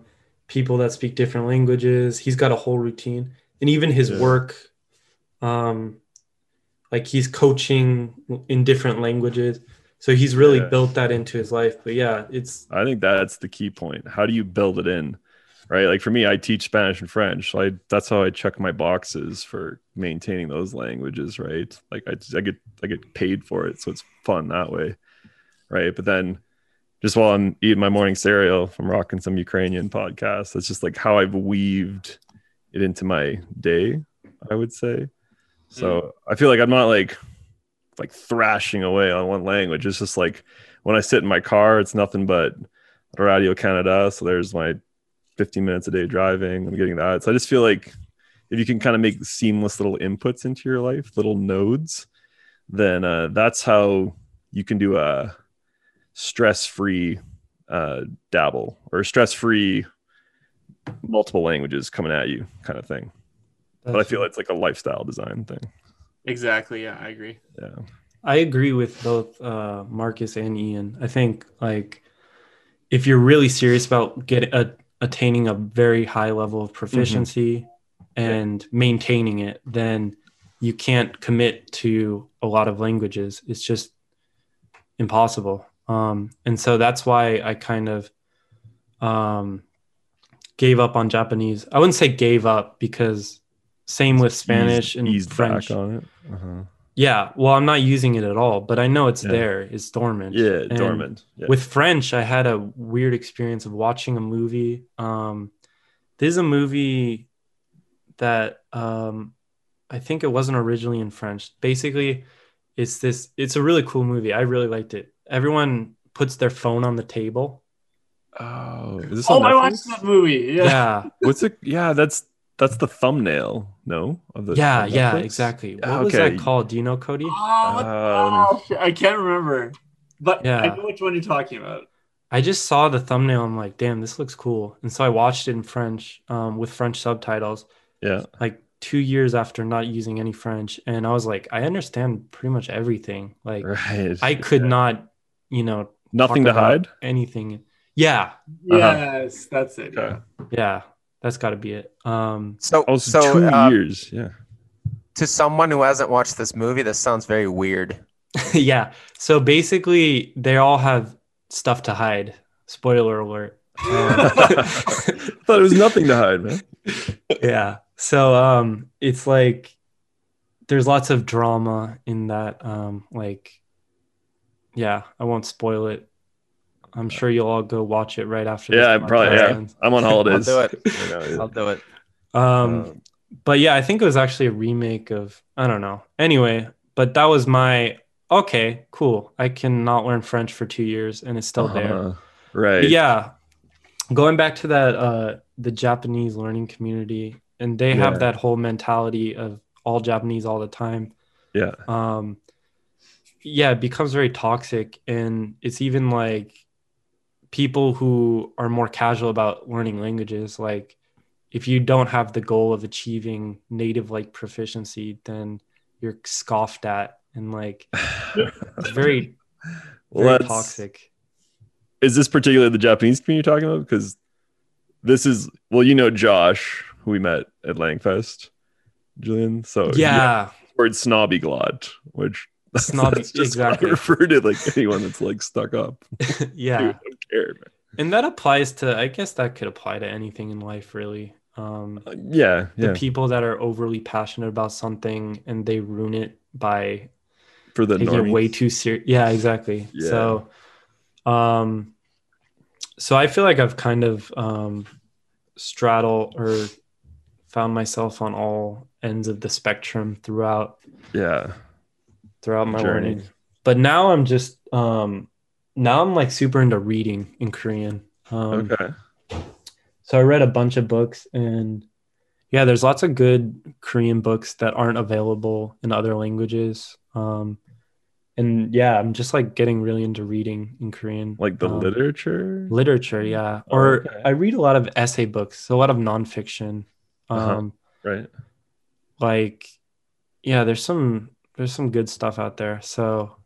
people that speak different languages. He's got a whole routine, and even his Yeah. work, um, like he's coaching in different languages. So he's really Yeah. built that into his life. But yeah, it's I think that's the key point. How do you build it in? Right? Like for me, I teach Spanish and French. So I that's how I check my boxes for maintaining those languages, right? Like I, I get I get paid for it, so it's fun that way. Right. But then just while I'm eating my morning cereal, I'm rocking some Ukrainian podcast. That's just like how I've weaved it into my day, I would say. So I feel like I'm not like like thrashing away on one language. It's just like when I sit in my car, it's nothing but Radio Canada. So there's my 15 minutes a day driving. I'm getting that. So I just feel like if you can kind of make seamless little inputs into your life, little nodes, then uh, that's how you can do a stress-free uh, dabble or stress-free multiple languages coming at you kind of thing. But I feel it's like a lifestyle design thing. Exactly. Yeah, I agree. Yeah. I agree with both uh, Marcus and Ian. I think like if you're really serious about getting a, attaining a very high level of proficiency and maintaining it, then you can't commit to a lot of languages. It's just impossible. Um, and so that's why I kind of um, gave up on Japanese. I wouldn't say gave up because same with Spanish Eased- and eased French. back on it. Uh-huh. Yeah, well, I'm not using it at all, but I know it's Yeah. there. It's dormant. Yeah, And dormant. Yeah. With French, I had a weird experience of watching a movie. Um, is a movie that um, I think it wasn't originally in French. Basically, it's this. It's a really cool movie. I really liked it. Everyone puts their phone on the table. oh, is this Oh, on I watched that movie. Yeah. Yeah, What's it? Yeah, that's that's the thumbnail. No, of the yeah, of yeah, exactly. What Ah, was that called? Do you know, Cody? Oh, what the- shit, I can't remember, but Yeah. I know which one you're talking about. I just saw the thumbnail. I'm like, damn, this looks cool. And so I watched it in French um, with French subtitles, Yeah, like two years after not using any French. And I was like, I understand pretty much everything. Like, right. I could not, you know, Nothing talk to about hide. anything. Yeah, Yes, that's it. Okay. yeah, that's got to be it. Um, so Oh, so, so two uh, years. Yeah. to someone who hasn't watched this movie this sounds very weird (laughs) yeah. So basically, they all have stuff to hide. Spoiler alert. Um, (laughs) thought it was nothing to hide, man. (laughs) yeah so um it's like there's lots of drama in that um like yeah i won't spoil it i'm sure you'll all go watch it right after Yeah, I'm probably. Yeah, ends. I'm on holidays. I'll do it. (laughs) You know, yeah. i'll do it um Um, but yeah i think it was actually a remake of i don't know anyway but that was my okay cool i cannot learn french for two years and it's still there uh-huh. Right. But yeah going back to that uh the japanese learning community and they Yeah. have that whole mentality of all Japanese all the time. Yeah. Um, yeah, it becomes very toxic, and it's even like people who are more casual about learning languages, like if you don't have the goal of achieving native like proficiency, then you're scoffed at and like it's (laughs) very very toxic. Is this particularly the Japanese community you're talking about? Because this is well, you know Josh, who we met at Langfest, Julian. So Yeah, word snobby glot, which Snobby- (laughs) that's just exactly. (laughs) refer to like anyone that's like stuck up. yeah. Dude, man. And that applies to I guess that could apply to anything in life really. Um Uh, yeah, the people that are overly passionate about something and they ruin it by For the taking it way too serious. Yeah, exactly. Yeah. So, um, so I feel like I've kind of um, straddle or found myself on all ends of the spectrum throughout yeah, throughout my Journey. learning. But now I'm just um, now I'm like super into reading in Korean. Um, okay. so I read a bunch of books and yeah, there's lots of good Korean books that aren't available in other languages. Um, and yeah, I'm just like getting really into reading in Korean. Like the Um, literature. literature, yeah. Oh, Or okay. I read a lot of essay books, so a lot of nonfiction. Um, Uh-huh. right. like yeah, there's some there's some good stuff out there. So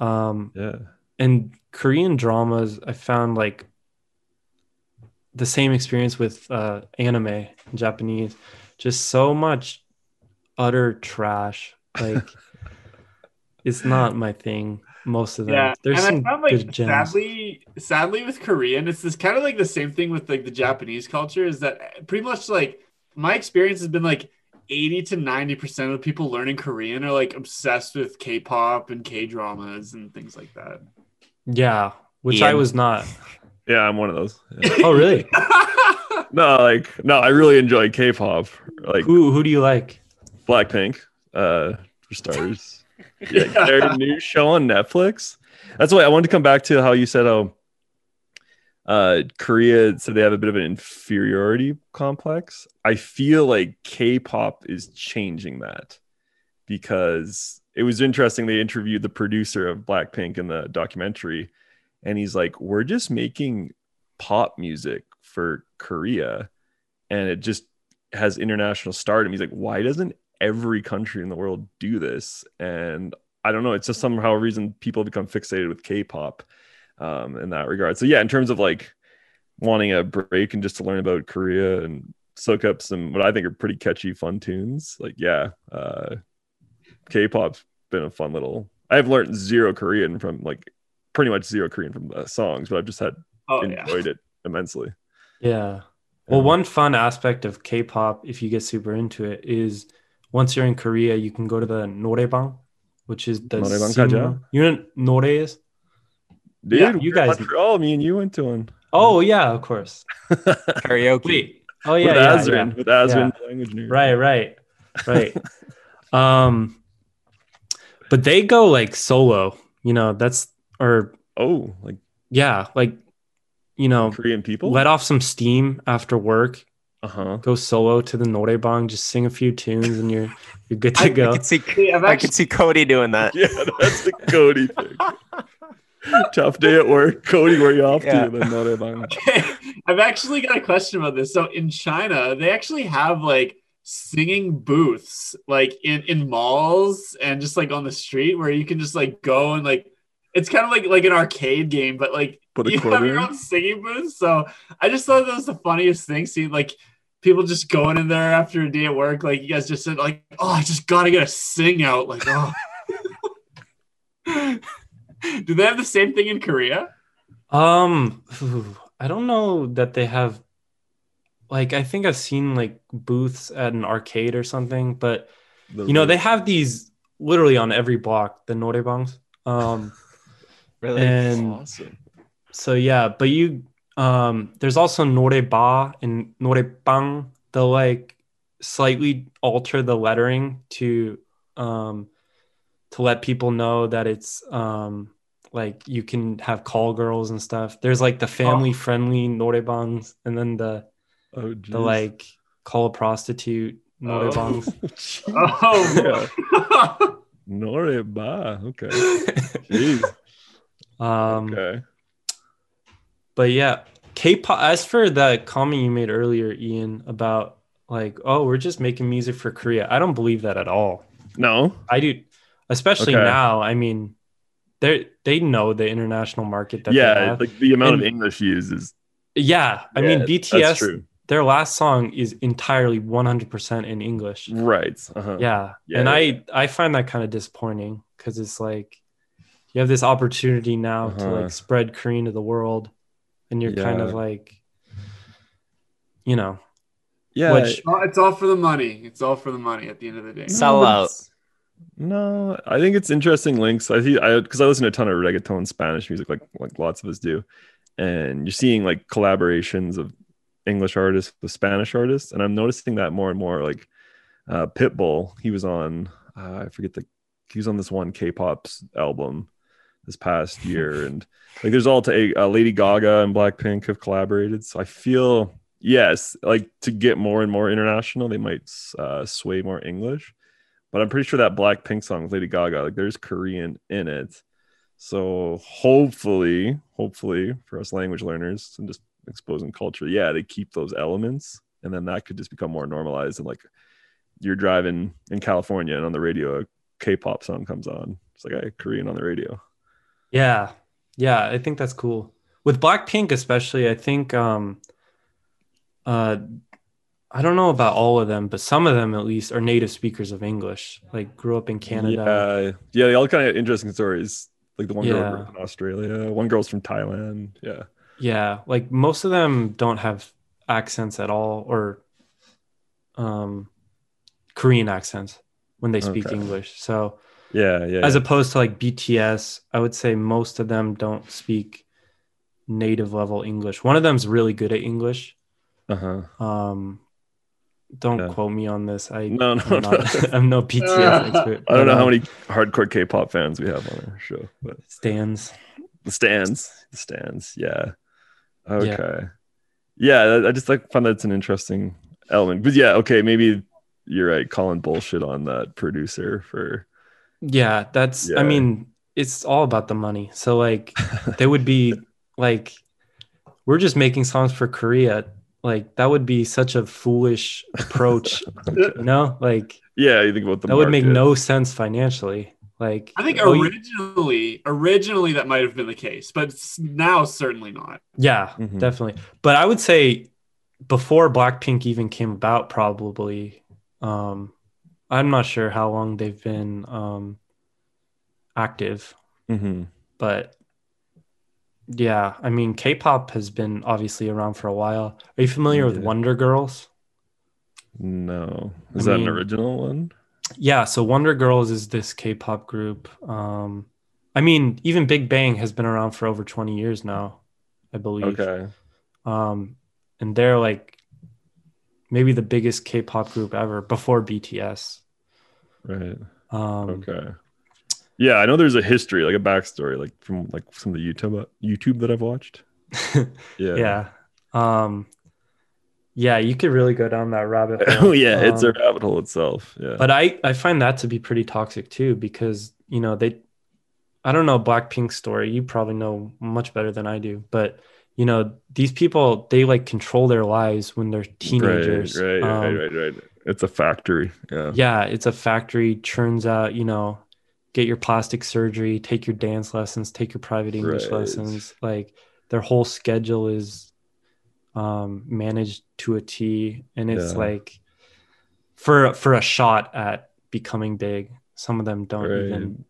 um Yeah. And Korean dramas, I found like the same experience with uh, anime Japanese. Just so much utter trash. Like (laughs) it's not my thing. Most of them. Yeah, There's and some I found like good gems. sadly, sadly with Korean, it's this kind of like the same thing with like the Japanese culture. Is that pretty much like my experience has been like eighty to ninety percent of the people learning Korean are like obsessed with K-pop and K-dramas and things like that. Yeah, which I was not. Yeah, I'm one of those. Yeah. (laughs) Oh, really? (laughs) no, like no, I really enjoy K-pop. Like who who do you like? Blackpink, uh, for starters. yeah, their (laughs) new show on Netflix. That's why I wanted to come back to how you said, oh, uh, Korea said they have a bit of an inferiority complex. I feel like K-pop is changing that because it was interesting. They interviewed the producer of Blackpink in the documentary, and he's like, "We're just making pop music for Korea, and it just has international stardom." He's like, "Why doesn't every country in the world do this?" And I don't know. It's just somehow a reason people become fixated with K-pop um, in that regard. So yeah, in terms of like wanting a break and just to learn about Korea and soak up some what I think are pretty catchy, fun tunes. Like yeah, uh, K-pop's been a fun little. I've learned zero Korean from like pretty much zero Korean from the songs, but I've just had oh, enjoyed yeah. it immensely. Yeah. Well, um, one fun aspect of K-pop, if you get super into it, is once you're in Korea, you can go to the norebang, which is the norebang You know nore is? Dude, yeah, you guys. Montreal, me and you went to one. Oh yeah, of course. (laughs) Karaoke. Wait. Oh yeah, with yeah, Azrin, yeah. with Azrin, yeah. language nerd. Right, right, right. (laughs) um, but they go like solo. You know, that's or Oh, like yeah, like you know, Korean people. let off some steam after work. uh huh. Go solo to the norebang, just sing a few tunes, and you're you're good to I, go. I can see Hey, I've I actually- see Cody doing that. Yeah, that's the Cody thing. (laughs) Tough day at work. Cody, where you off Yeah. to? Then norebang. Okay. (laughs) I've actually got a question about this. So in China, they actually have like singing booths like in in malls and just like on the street where you can just like go and like it's kind of like like an arcade game, but like Put a you have your own singing booth. So I just thought that was the funniest thing. See, like people just going in there after a day at work. Like you guys just said, like, oh, I just gotta get a sing out. Like, oh. (laughs) Do they have the same thing in Korea? Um, I don't know that they have. Like, I think I've seen like booths at an arcade or something, but you know they have these literally on every block, the norebangs. Um, (laughs) Really? and awesome. so yeah, but you um, there's also noreba and norebang. They'll like slightly alter the lettering to um to let people know that it's um like you can have call girls and stuff. There's like the family friendly norebangs and then the Oh, the like call a prostitute norebangs. Oh. Noreba. (laughs) (laughs) Okay. Jeez. (laughs) um, Okay. but yeah, K-pop. As for the comment you made earlier, Ian, about like, oh, we're just making music for Korea. I don't believe that at all. No. I do, especially Okay. now. I mean, they they know the international market that they Yeah, have. like the amount of English used is. yeah, I mean, Yeah, That's BTS, true. Their last song is entirely 100% in English. Right. Uh-huh. Yeah. Yeah, and yeah. I I find that kind of disappointing because it's like you have this opportunity now to Uh-huh. like spread Korean to the world and you're kind of like you know, Yeah. which it's all for the money. It's all for the money at the end of the day. Sell but out. No, I think it's interesting links. I think I because I listen to a ton of reggaeton Spanish music, like like lots of us do, and you're seeing like collaborations of English artists with Spanish artists, and I'm noticing that more and more. Like uh, Pitbull, he was on, uh, I forget the, he was on this one K-pop album this past (laughs) year, and like there's all to uh, Lady Gaga and Blackpink have collaborated. So I feel yes, like to get more and more international, they might uh, sway more English but I'm pretty sure that Blackpink song with Lady Gaga, like there's Korean in it. So hopefully, hopefully for us language learners and just exposing culture, yeah, they keep those elements, and then that could just become more normalized. And like you're driving in California, and on the radio, a K-pop song comes on. It's like a Korean on the radio. yeah. Yeah, I think that's cool. With Blackpink especially, I think um uh I don't know about all of them, but some of them at least are native speakers of English. Like grew up in Canada. Yeah, yeah, they all kind of interesting stories. Like the one girl Yeah. grew up in Australia, one girl's from Thailand. Yeah, Yeah, like most of them don't have accents at all or um Korean accents when they speak Okay. English. So yeah, yeah. as yeah. opposed to like BTS, I would say most of them don't speak native level English. One of them's really good at English. uh-huh. Um don't Yeah. quote me on this. I No, no, I'm, not, no. (laughs) I'm no (laughs) BTS expert. I don't know how um, many hardcore K-pop fans we have on our show, but stands. the stands, the stands, yeah. Okay, yeah. I- I just like find that's an interesting element, but yeah, okay, maybe you're right. Calling bullshit on that producer for Yeah, that's Yeah. I mean, it's all about the money. So like they would be (laughs) like we're just making songs for Korea. Like that would be such a foolish approach, (laughs) you know? Like yeah. You think about the that would make no sense financially. Like I think oh, you- originally, originally that might have been the case, but now certainly not. yeah, Mhm. definitely. But I would say before Blackpink even came about, probably um I'm not sure how long they've been um active. Mhm. but yeah, I mean, K-pop has been obviously around for a while. Are you familiar with Wonder Girls? No, is I that mean- an original one? Yeah, so Wonder Girls is this K-pop group. Um, I mean, even Big Bang has been around for over 20 years now, I believe. Okay, Um, and they're like maybe the biggest K-pop group ever before BTS. right. Um, Okay. Yeah, I know there's a history, like a backstory, like from like some of the YouTube YouTube that I've watched. (laughs) Yeah. yeah. Um, yeah, you could really go down that rabbit (laughs) hole. Oh yeah, it's a Um, rabbit hole itself. Yeah. But I I find that to be pretty toxic too because you know they I don't know Blackpink's story. You probably know much better than I do, but you know these people they like control their lives when they're teenagers. Right, right, Um, right, right, right. It's a factory. Yeah. Yeah, it's a factory churns out. You know, get your plastic surgery, take your dance lessons, take your private English Right. lessons. Like their whole schedule is um managed to a T, and it's Yeah. like for for a shot at becoming big. Some of them don't Right. even.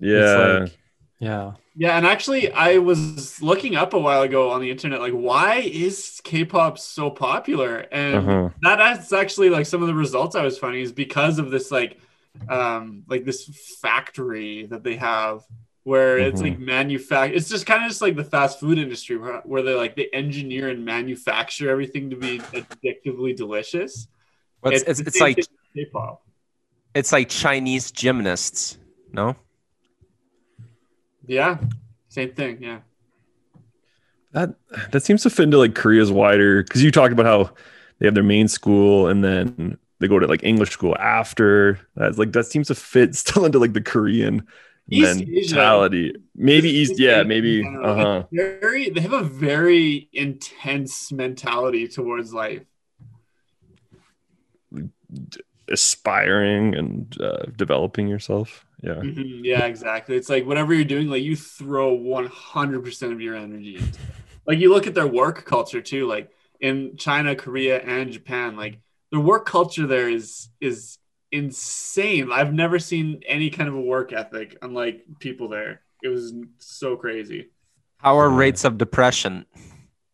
Yeah. It's like, yeah. Yeah, and actually, I was looking up a while ago on the internet, like, why is K-pop so popular? And Uh-huh. that is actually like some of the results I was finding is because of this like, um, like this factory that they have where it's Mhm. like manufact. It's just kind of just like the fast food industry where, where they like they engineer and manufacture everything to be addictively delicious. Well, it's, it's, the it's like K-pop. it's like Chinese gymnasts. No, Yeah, same thing. Yeah. That that seems to fit into like Korea's wider because you talked about how they have their main school and then they go to like English school after. That's like that seems to fit (laughs) still into like the Korean East Asia mentality. Maybe East East, yeah, maybe. Uh huh. Very, they have a very intense mentality towards life. Aspiring and uh, developing yourself. Yeah. Mhm, Yeah, exactly. It's like whatever you're doing, like you throw 100% of your energy into it. Like you look at their work culture too, like in China, Korea, and Japan, like the work culture there is is insane. I've never seen any kind of a work ethic unlike people there. It was so crazy. How are rates of depression?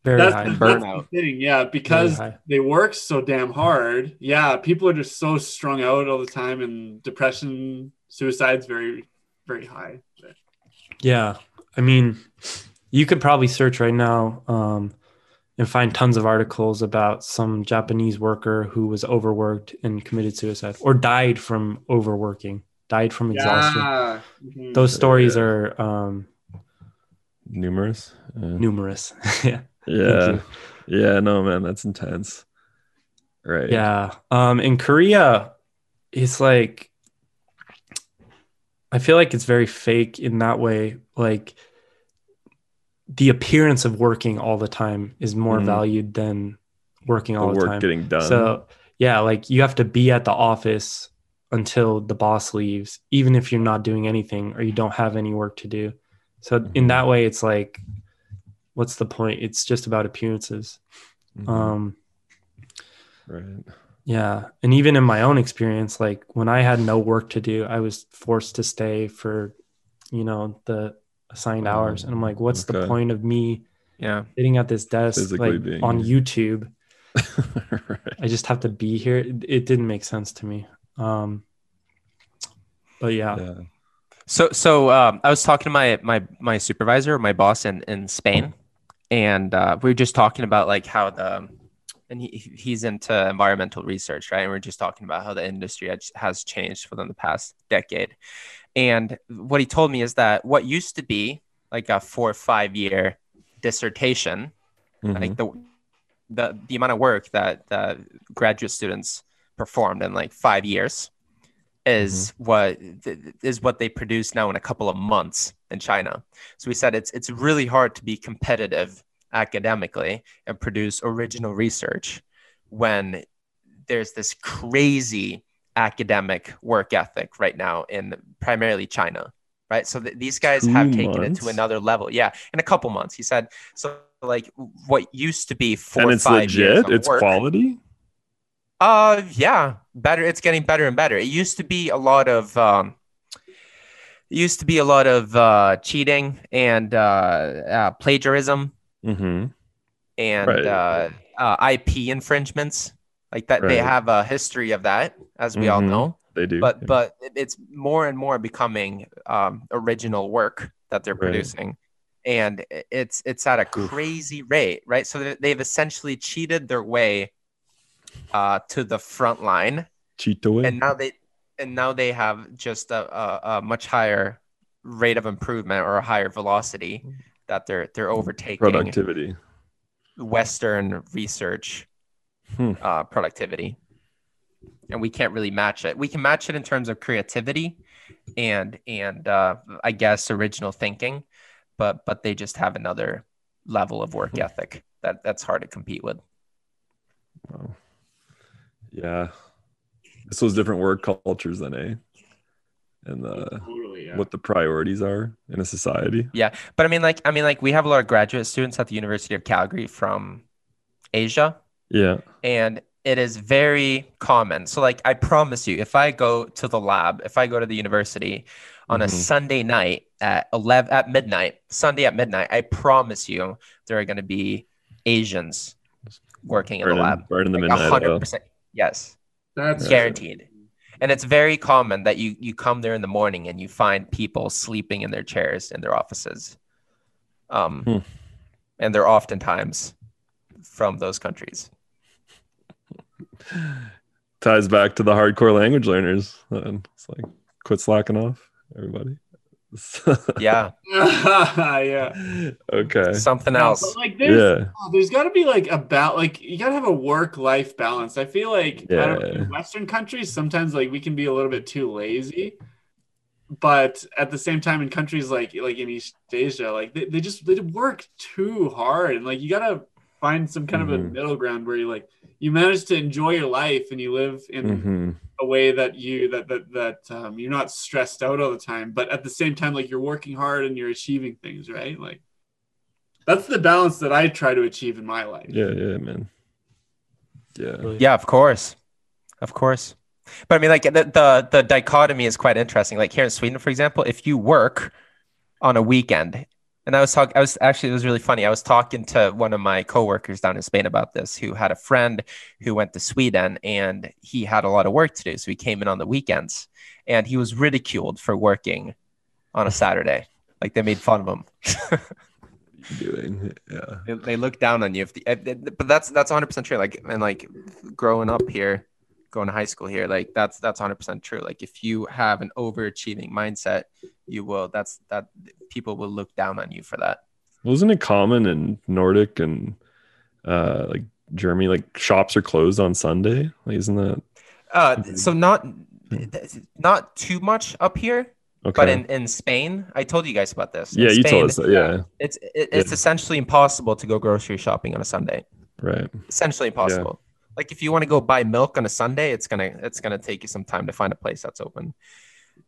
Very That's, high. that's burnout. the thing, yeah, because they work so damn hard. Yeah, people are just so strung out all the time, and depression, suicide's very, very high. Yeah. I mean, you could probably search right now um, and find tons of articles about some Japanese worker who was overworked and committed suicide or died from overworking, died from exhaustion. Yeah. Mhm. Those stories are um, Numerous. Yeah. numerous. (laughs) yeah. Yeah. Yeah. No, man, that's intense. Right. Yeah. Um, in Korea, it's like I feel like it's very fake in that way. Like the appearance of working all the time is more Mhm. valued than working The all the work time. getting done. So yeah, like you have to be at the office until the boss leaves, even if you're not doing anything or you don't have any work to do. So in that way, it's like, what's the point? It's just about appearances. Mhm. Um, right. yeah. And even in my own experience, like when I had no work to do, I was forced to stay for, you know, the assigned hours. And I'm like, what's the point of me Yeah. sitting at this desk Physically like, being on here. (laughs) YouTube? right. I just have to be here. It, it didn't make sense to me. Um, but yeah, Yeah. So so um, I was talking to my my my supervisor, my boss in in Spain, and uh, we were just talking about like how the and he, he's into environmental research, right? And we are just talking about how the industry has- has changed within the past decade. And what he told me is that what used to be like a four or five year dissertation, Mhm. like the the the amount of work that the graduate students performed in like five years is what th- is what they produce now in a couple of months in China. So we said it's it's really hard to be competitive academically and produce original research when there's this crazy academic work ethic right now in primarily China. Right. So th- these guys have Two taken it to another level. Yeah. In a couple months. He said, so like what used to be four and it's five years legit. of It's work- quality. uh, yeah, better. It's getting better and better. It used to be a lot of um, used to be a lot of uh, cheating and uh, uh, plagiarism Mm-hmm. and Right. uh, uh, IP infringements. Like that, they have a history of that, as we all Mhm. know. They do. But yeah. but it's more and more becoming um, original work that they're Right. producing, and it's it's at a Oof. crazy rate, right? So they- they've essentially cheated their way uh, to the front line cheat away. and now they and now they have just a, a, a much higher rate of improvement or a higher velocity that they're they're overtaking productivity. western research Hmm. uh, productivity and we can't really match it we can match it in terms of creativity and and uh, i guess original thinking but but they just have another level of work Hmm. ethic that that's hard to compete with Wow. Yeah. This was different work cultures than a and the totally, yeah. what the priorities are in a society. Yeah. But I mean, like, I mean, like, we have a lot of graduate students at the University of Calgary from Asia, Yeah. and it is very common. So, like, I promise you, if I go to the lab, if I go to the university on a Mhm. Sunday night at eleven at midnight, Sunday at midnight, I promise you, there are going to be Asians working in the lab. in, right in the Like, midnight. hundred oil. percent, yes That's guaranteed and it's very common that you you come there in the morning and you find people sleeping in their chairs in their offices um Hmm. and they're oftentimes from those countries Ties back to the hardcore language learners. And it's like quit slacking off, everybody. (laughs) Yeah, (laughs) yeah. okay. something else. but, like there's Yeah. oh, there's got to be like a bal like you got to have a work life balance. I feel like I don't know, in Western countries sometimes like we can be a little bit too lazy, but at the same time in countries like like in East Asia, like they, they just they work too hard and like you got to find some kind of a Mhm. middle ground where you like you manage to enjoy your life and you live in Mhm. a way that you that that that um, you're not stressed out all the time but at the same time like you're working hard and you're achieving things right like that's the balance that i try to achieve in my life Yeah, yeah, man. Yeah. Yeah, of course, of course. But I mean, like the, the the dichotomy is quite interesting. Like here in Sweden, for example, if you work on a weekend, and I was talking, I was actually it was really funny. I was talking to one of my coworkers down in Spain about this, who had a friend who went to Sweden, and he had a lot of work to do, so he came in on the weekends, and he was ridiculed for working on a Saturday. Like they made fun of him. Doing. (laughs) Yeah. they, they look down on you if the, but that's that's 100% true like and like growing up here going to high school here like that's that's 100% true like if you have an overachieving mindset you will that's that people will look down on you for that Wasn't it common in Nordic and uh like Germany, like shops are closed on Sunday? Like, isn't that uh so not not too much up here okay? but in in spain i told you guys about this In yeah, you Spain, told us that. Yeah. it's it, it's Yeah. essentially impossible to go grocery shopping on a sunday Right. essentially impossible. Like if you want to go buy milk on a Sunday, it's gonna it's gonna take you some time to find a place that's open.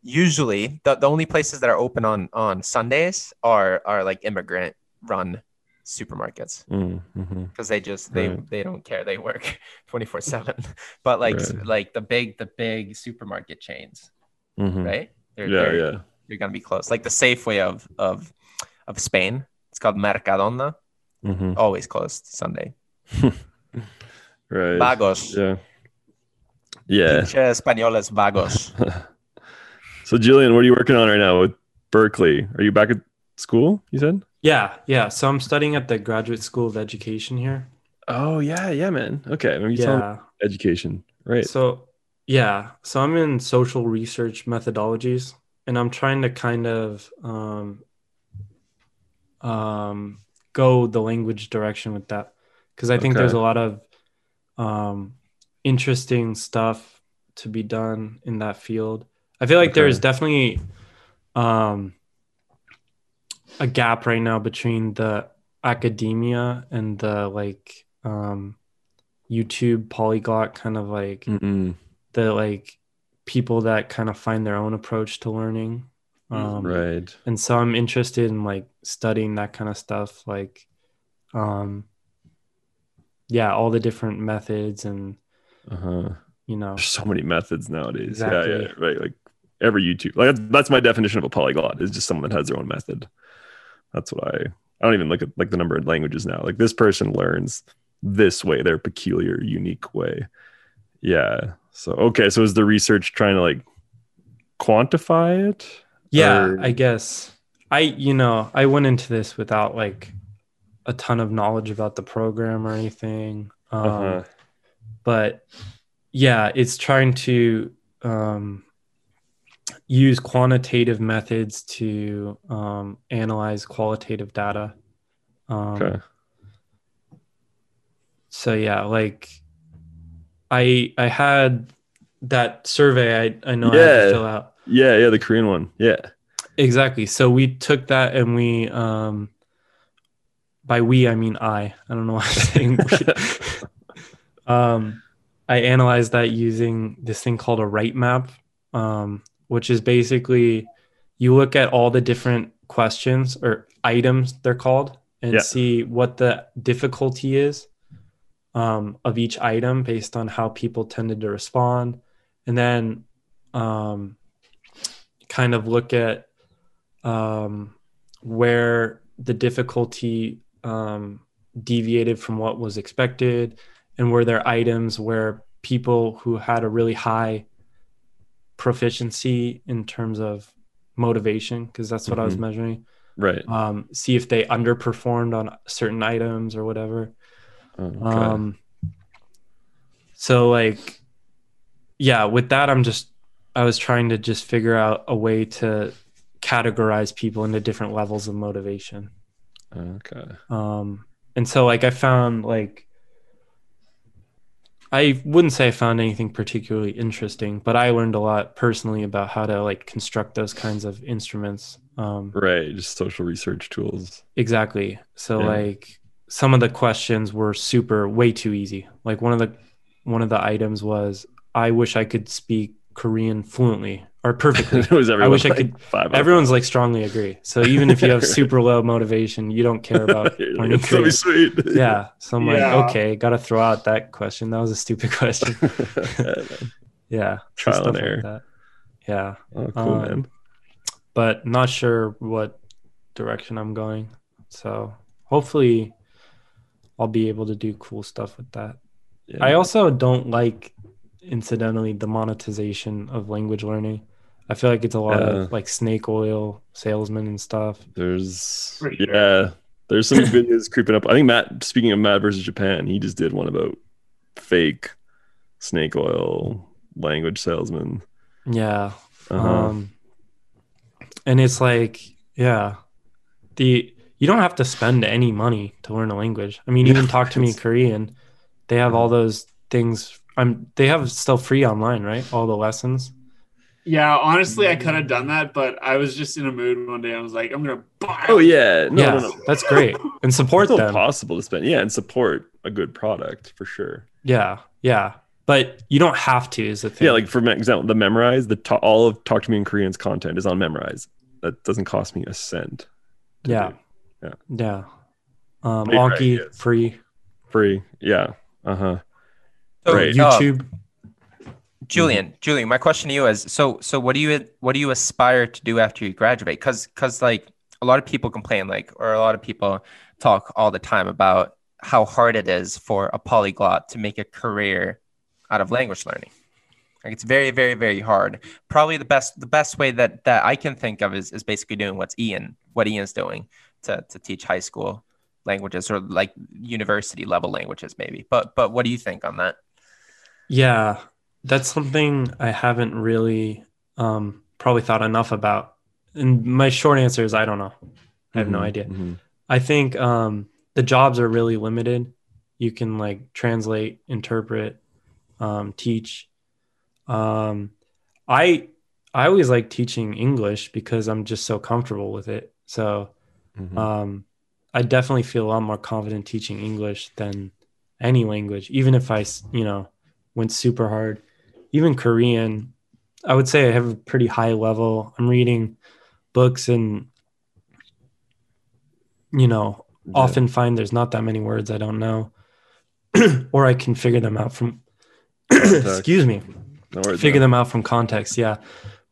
Usually, the, the only places that are open on on Sundays are are like immigrant run supermarkets because they just they Right. they don't care they work (laughs) 24 7 (laughs) but like Right. like the big the big supermarket chains Mhm. right they're, Yeah, they're, yeah. they're gonna be closed like the safeway of of of spain it's called mercadona Mhm. always closed sunday (laughs) Right. vagos Yeah. Yeah. Pinche españoles vagos So Julian, what are you working on right now with Berkeley? Are you back at school? You said? Yeah, yeah. So I'm studying at the Graduate School of Education here. Oh yeah, yeah, man. Okay. Maybe Yeah. education. Right. So, yeah. So I'm in social research methodologies, and I'm trying to kind of um, um, go the language direction with that because I think Okay. there's a lot of um, interesting stuff to be done in that field. I feel like Okay. there's definitely um, a gap right now between the academia and the like um, YouTube polyglot kind of like Mm-mm. the like people that kind of find their own approach to learning. Um, right. And so I'm interested in like studying that kind of stuff, like, um, yeah, all the different methods and Uh-huh. you know, There's so many methods nowadays. Yeah, yeah, right. Like every YouTube. Like that's, that's my definition of a polyglot is just someone that has their own method. That's what I I don't even look at like the number of languages now. Like this person learns this way, their peculiar, unique way. Yeah. So okay, so is the research trying to like quantify it? yeah, Or- I guess I, you know, I went into this without like a ton of knowledge about the program or anything. Um, Uh-huh. but yeah it's trying to um, use quantitative methods to um, analyze qualitative data um, Okay. so yeah like i i had that survey i, I know i had Yeah. to fill out Yeah, yeah, the Korean one. Yeah. exactly so we took that and we um by we i mean i i don't know why i'm saying (laughs) um i analyzed that using this thing called a Wright map um which is basically you look at all the different questions or items they're called and Yeah. see what the difficulty is um, of each item based on how people tended to respond and then um, kind of look at um, where the difficulty um, deviated from what was expected and were there items where people who had a really high proficiency in terms of motivation because that's what i was Mhm. measuring Right. um, see if they underperformed on certain items or whatever okay. um so like yeah with that i'm just i was trying to just figure out a way to categorize people into different levels of motivation. Okay. Um, and so like I found like I wouldn't say I found anything particularly interesting, but I learned a lot personally about how to like construct those kinds of instruments. Um, Right. Just social research tools. exactly. So Yeah. like some of the questions were super way too easy. Like one of the one of the items was I wish I could speak Korean fluently or perfectly. (laughs) it was everyone. wish I could- Five out of Everyone's like strongly agree. So even if you have (laughs) super low motivation, you don't care about (laughs) You're like, learning it's gonna Korean. sweet. Yeah. So I'm Yeah. like, okay, got to throw out that question. That was a stupid question. yeah. Trial and stuff like error. that. Yeah. oh, cool, Um, man. But not sure what direction I'm going. So hopefully I'll be able to do cool stuff with that. Yeah. I also don't like, incidentally, the monetization of language learning. I feel like it's a lot Yeah. of like snake oil salesmen and stuff. There's Pretty yeah, there's some (laughs) videos creeping up. I think Matt. Speaking of Matt versus Japan, he just did one about fake snake oil language salesman. Yeah. Uh-huh. Um, and it's like, yeah, the you don't have to spend any money to learn a language. I mean, even talk to me it's- Korean. They have all those things. I'm. They have still free online, right? All the lessons. Yeah, honestly, I could have done that, but I was just in a mood one day. I was like, I'm gonna buy. oh yeah, no, yeah, no, no. that's great. And support still them. possible to spend. Yeah, and support a good product for sure. Yeah, yeah. But you don't have to. Is the thing. Yeah, like for example, the Memrise the to- all of Talk to Me in Korean's content is on Memrise. That doesn't cost me a cent. Yeah. yeah, do. yeah. Um, Great Anki ideas. free. free. Yeah. Uh huh. So, Right. uh, YouTube. Julian, mm-hmm. Julian, my question to you is so so what do you what do you aspire to do after you graduate? Cuz cuz like a lot of people complain like or a lot of people talk all the time about how hard it is for a polyglot to make a career out of language learning. Like it's very very very hard. Probably the best the best way that that I can think of is is basically doing what's Ian what Ian's doing to to teach high school languages or like university level languages maybe. But but what do you think on that? Yeah, that's something I haven't really um, probably thought enough about. And my short answer is I don't know. I have no Mhm, idea. mhm. I think um, the jobs are really limited. You can like translate, interpret, um, teach. Um, I I always like teaching English because I'm just so comfortable with it. So Mhm. um, I definitely feel a lot more confident teaching English than any language, even if I you know, went super hard. Even Korean, I would say I have a pretty high level. I'm reading books and, you know, Yeah. often find there's not that many words I don't know, (clears throat) or I can figure them out from, (clears throat) excuse me, No worries, figure man. them out from context yeah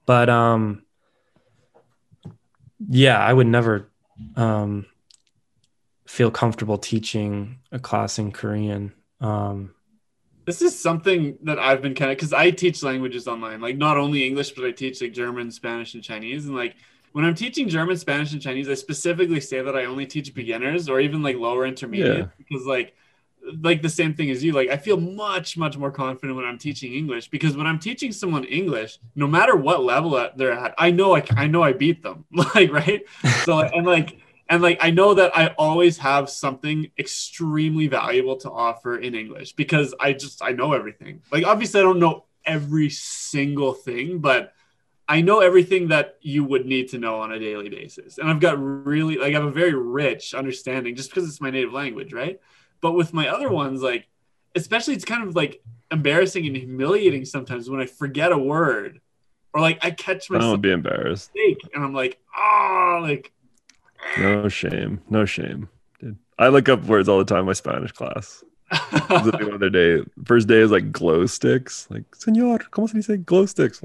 but um yeah i would never um feel comfortable teaching a class in korean um This is something that I've been kind of because I teach languages online, like not only English, but I teach like German, Spanish, and Chinese. And like when I'm teaching German, Spanish, and Chinese, I specifically say that I only teach beginners or even like lower intermediate Yeah. because like like the same thing as you. Like I feel much much more confident when I'm teaching English because when I'm teaching someone English, no matter what level they're at, I know I I know I beat them. (laughs) like right. So like, and like and like I know that I always have something extremely valuable to offer in English because I just I know everything. Like obviously I don't know every single thing, but I know everything that you would need to know on a daily basis. And I've got really like I have a very rich understanding just because it's my native language, right? But with my other ones like especially it's kind of like embarrassing and humiliating sometimes when I forget a word or like I catch I myself don't be embarrassed. mistake and I'm like, "Oh, like No shame. No shame. Dude. I look up words all the time in my Spanish class. the (laughs) other day, first day is like glow sticks. Like, senor, ¿cómo se dice glow sticks?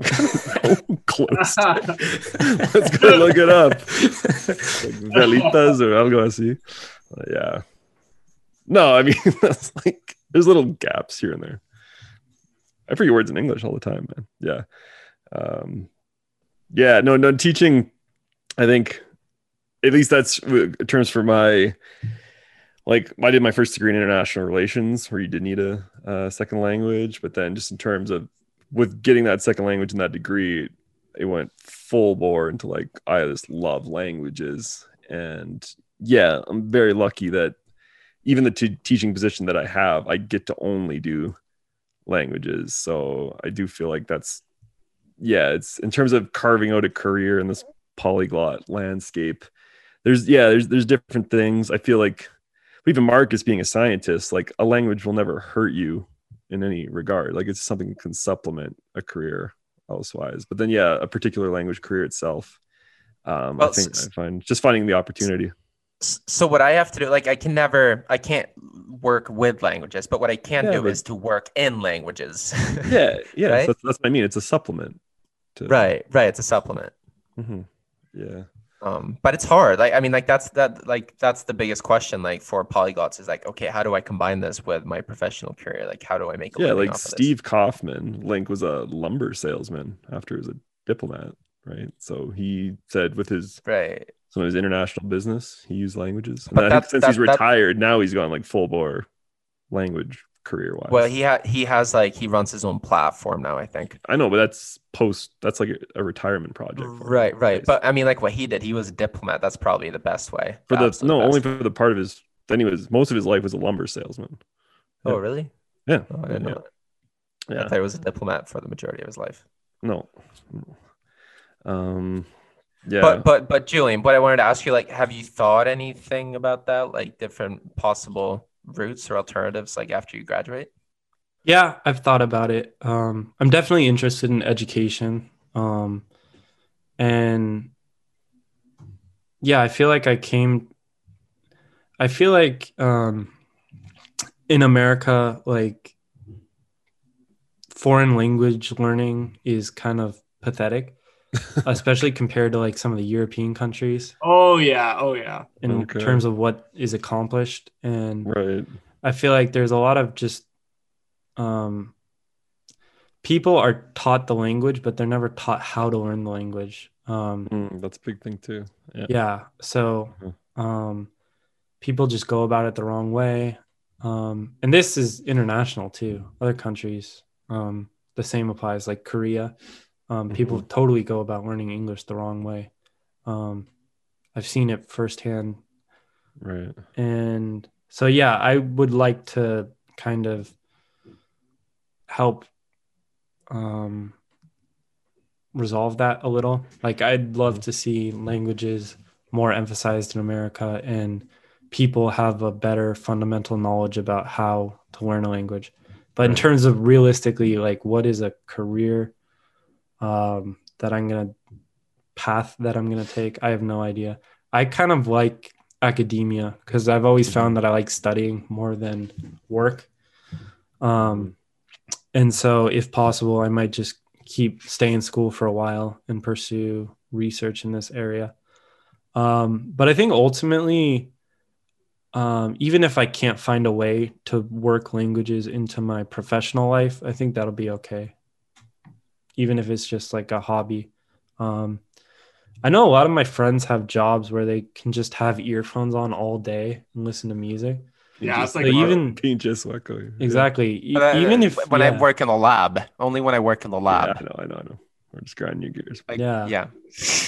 oh, (laughs) glow sticks. Let's go look it up. Like (laughs) velitas or algo así. Uh, yeah. No, I mean, that's like, there's little gaps here and there. I forget words in English all the time, man. Yeah. Um, yeah, no, no, teaching, I think, at least that's in terms for my, like, I did my first degree in international relations where you did need a, uh second language, but then just in terms of with getting that second language in that degree, it went full bore into like I just love languages, and yeah, I'm very lucky that even the t- teaching position that I have, I get to only do languages. So I do feel like that's yeah, it's in terms of carving out a career in this polyglot landscape. There's yeah, there's there's different things. I feel like even Marcus being a scientist, like a language will never hurt you in any regard. Like it's something that can supplement a career elsewise. But then yeah, a particular language career itself. Um, Well, I think I find just finding the opportunity. So what I have to do, like I can never, I can't work with languages, but what I can Yeah, do but- is to work in languages. (laughs) Yeah, yeah. Right? That's, that's what I mean. It's a supplement. To, right, right. It's a supplement. Mhm. Yeah. Um, but it's hard. Like I mean, like that's that like that's the biggest question. Like for polyglots is like, okay, how do I combine this with my professional career? Like, how do I make a Yeah, like? Steve Kaufmann, LingQ was a lumber salesman after he was a diplomat, right? So he said with his Right. some of his international business, he used languages. And But I think that- since that- he's that- retired, now he's gone like full bore language career wise. Well, he ha- he has like he runs his own platform now. I think. I know, but that's post. That's like a, a retirement project. for him, Right, right. But I mean, like what he did, he was a diplomat. That's probably the best way. for the no, only for the part of his. Then he was most of his life was a lumber salesman. Oh, yeah. really? Yeah, Oh, I didn't yeah, know. that. I thought he was a diplomat for the majority of his life. No, um, yeah. But but but Julian, what I wanted to ask you, like, have you thought anything about that, like different possible routes or alternatives, like after you graduate? Yeah, I've thought about it. Um, I'm definitely interested in education. Um, and yeah, I feel like I came, I feel like um, in America, like foreign language learning is kind of pathetic, (laughs) especially compared to like some of the European countries Oh yeah, oh yeah. in Okay. terms of what is accomplished. And right. I feel like there's a lot of just um people are taught the language but they're never taught how to learn the language. Um Mm, that's a big thing too. Yeah. yeah, so um people just go about it the wrong way. Um and this is international too. Other countries um the same applies like Korea. Um people totally go about learning English the wrong way. Um I've seen it firsthand. Right. and so yeah i would like to kind of help um resolve that a little. Like i'd love to see languages more emphasized in america and people have a better fundamental knowledge about how to learn a language. But in terms of realistically like what is a career um that i'm gonna path that i'm gonna take i have no idea i kind of like academia because I've always found that I like studying more than work. Um, and so, if possible, I might just keep stay in school for a while and pursue research in this area. Um, but I think ultimately, um, even if I can't find a way to work languages into my professional life, I think that'll be okay. Even if it's just like a hobby. Um, I know a lot of my friends have jobs where they can just have earphones on all day and listen to music. Yeah, it's like But our- even Pinches Wacko. exactly, E- But, uh, even if when I work in the lab, only when I work in the Yeah, lab. I know, I know, I know. We're just grinding your gears. Like, Yeah. yeah.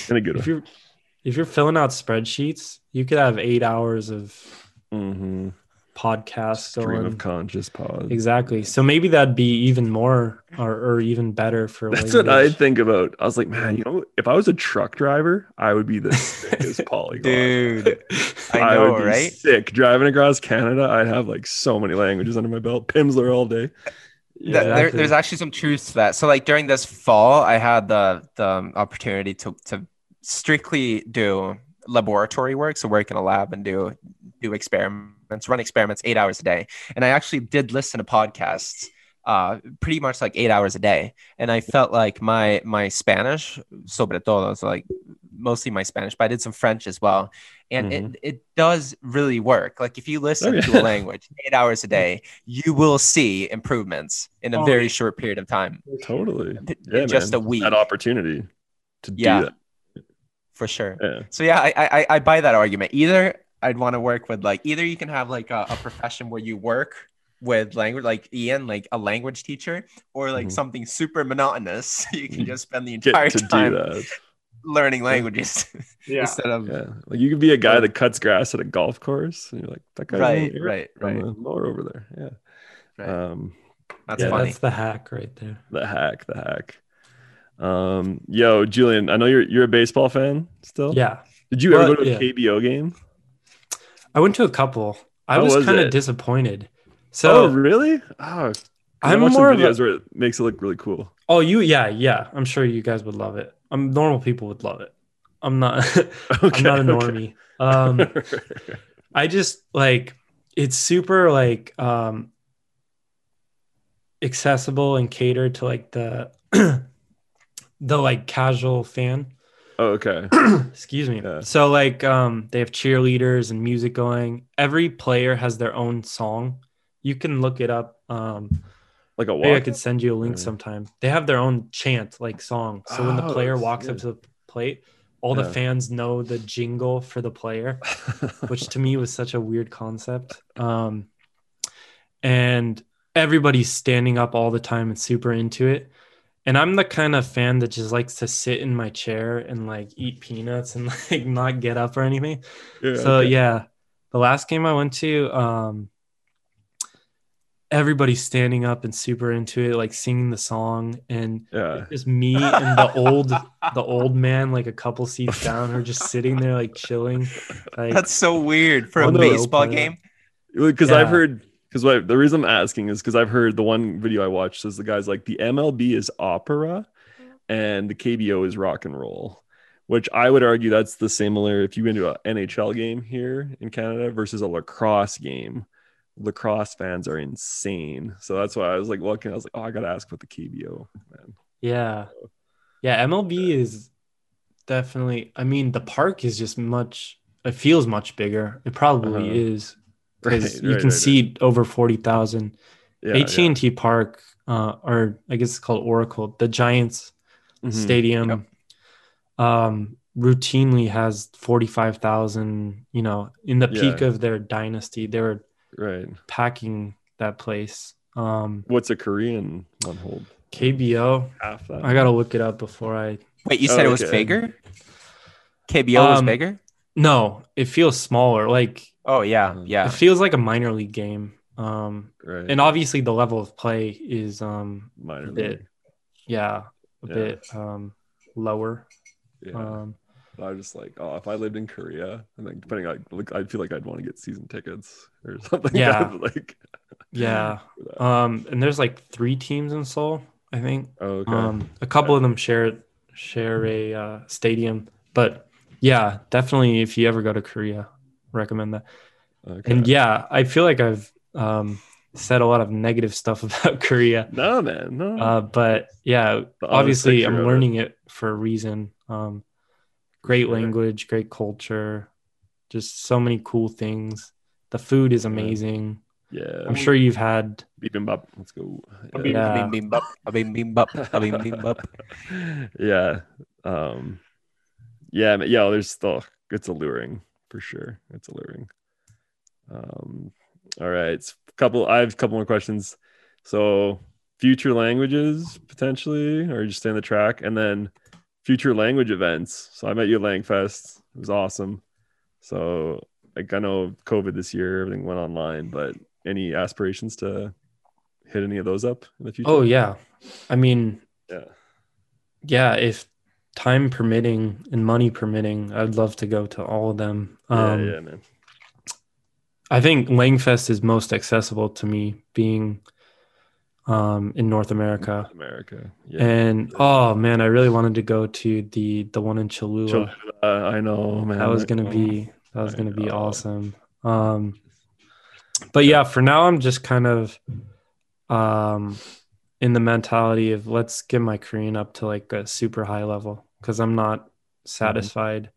In a good if way. you're if you're filling out spreadsheets, you could have eight hours of Mm-hmm. Podcasts Stream going. of conscious pause. Exactly. So maybe that'd be even more or, or even better for That's what I think about. I was like, man, you know, if I was a truck driver, I would be the sickest (laughs) polyglot. Dude, (laughs) I know, would be right? Sick driving across Canada. I'd have like so many languages under my belt. Pimsleur all day. Th- there, Exactly. there's actually some truth to that. So like during this fall, I had the the opportunity to to strictly do laboratory work, so work in a lab and do do experiments, run experiments eight hours a day. And I actually did listen to podcasts uh pretty much like eight hours a day. And I felt like my my Spanish, sobre todo, so like mostly my Spanish, but I did some French as well. And it, it does really work. Like if you listen Oh, to a (laughs) language eight hours a day, you will see improvements in a Oh, very short period of time. Totally. Yeah, just man. a week That opportunity to Yeah. do that. for sure. Yeah. So yeah, I, I I buy that argument. Either I'd want to work with like either you can have like a, a profession where you work with language like Ian, like a language teacher, or like Mhm. something super monotonous. (laughs) You can just spend the entire to time do that. learning languages (laughs) Yeah. instead of Yeah, like you could be a guy that cuts grass at a golf course, and you're like that guy. right, right, on right, the mower over there. Yeah. right. Um, That's yeah, Yeah, funny. that's the hack right there. the hack, the hack. Um, yo, Julian, I know you're you're a baseball fan still. Yeah. Did you ever go to a yeah. KBO game? I went to a couple. I How was, was kind of disappointed. oh, So really? Oh, I'm more some of a, where it makes it look really cool. Oh, you yeah, yeah. I'm sure you guys would love it. I'm normal people would love it. I'm not okay, (laughs) I'm not a (laughs) normie. Um I just like it's super like um accessible and catered to like the (clears throat) the like casual fan. Oh, okay. (clears throat) Excuse me. Yeah. So like um they have cheerleaders and music going. Every player has their own song. You can look it up. Um Like a maybe I could send you a link Yeah. sometime. They have their own chant like song. So when the Oh, player walks up to the plate, all Yeah. the fans know the jingle for the player (laughs) which to me was such a weird concept. Um, and everybody's standing up all the time and super into it. And I'm the kind of fan that just likes to sit in my chair and like eat peanuts and (laughs) like not get up or anything. Yeah, so okay. yeah, the last game I went to, um, everybody's standing up and super into it, like singing the song, and yeah. just me and the old (laughs) the old man like a couple seats down are just sitting there like chilling. (laughs) Like That's so weird for a baseball game. Because I've heard. Because the reason I'm asking is because I've heard the one video I watched says the guy's like the MLB is opera, and the KBO is rock and roll. Which I would argue that's the similar if you went to an NHL game here in Canada versus a lacrosse game. Lacrosse fans are insane. So that's why I was like looking, I was like, oh, I gotta ask about the KBO, man. Yeah. Yeah, MLB is definitely I mean the park is just much it feels much bigger. It probably Uh-huh. is because Right, you right, can right, seat over 40,000. right. Yeah, AT&T Park uh or I guess it's called Oracle, the Giants yeah. Mhm. stadium um routinely has 45,000, you know, in the peak Yeah. of their dynasty. They were Right. packing that place. Um What's a Korean on hold? KBO, Half that. I got to look it up before I Wait, you said it was Okay. bigger? KBO was Um, bigger? No, it feels smaller. Like Oh yeah, Mhm. yeah. it feels like a minor league game. Um, right. and obviously the level of play is um, minor a bit, league. yeah, a Yeah. bit um, lower. Yeah. Um, I was just like, oh, if I lived in Korea, and like depending on like, I'd feel like I'd want to get season tickets or (laughs) something. Yeah. like yeah. (laughs) Um, and there's like three teams in Seoul, I think. oh, okay. Um, a couple of them share share a uh, stadium, but yeah, definitely if you ever go to Korea, recommend that. okay. And yeah, I feel like I've um, said a lot of negative stuff (laughs) about Korea. no, man, no. Uh, but yeah, The honest obviously I'm of it. learning it. for a reason. Um, great Sure. language, great culture, just so many cool things. The food is amazing. yeah. I'm sure you've had. Bibimbap. Let's go. Bim, Yeah. bim, bim, bop, a bim, bim, bop, a bim, bim, bop. (laughs) yeah. Um, yeah, yeah, there's still, it's alluring for sure. It's alluring. Um, all right. It's a couple, I have a couple more questions. So, future languages potentially, or just stay on the track, and then future language events. So, I met you at Langfest. It was awesome. So, like, I know COVID this year, everything went online, but any aspirations to hit any of those up in the future? Oh yeah, I mean, yeah. yeah. If time permitting and money permitting, I'd love to go to all of them. Yeah, Um, yeah, man. I think Langfest is most accessible to me, being um, in North America. America. Yeah. And oh man, I really wanted to go to the the one in Cholula. Cholula, I know, man. that was gonna be that was I gonna be awesome. Um, but yeah, for now I'm just kind of um in the mentality of let's get my Korean up to like a super high level because I'm not satisfied.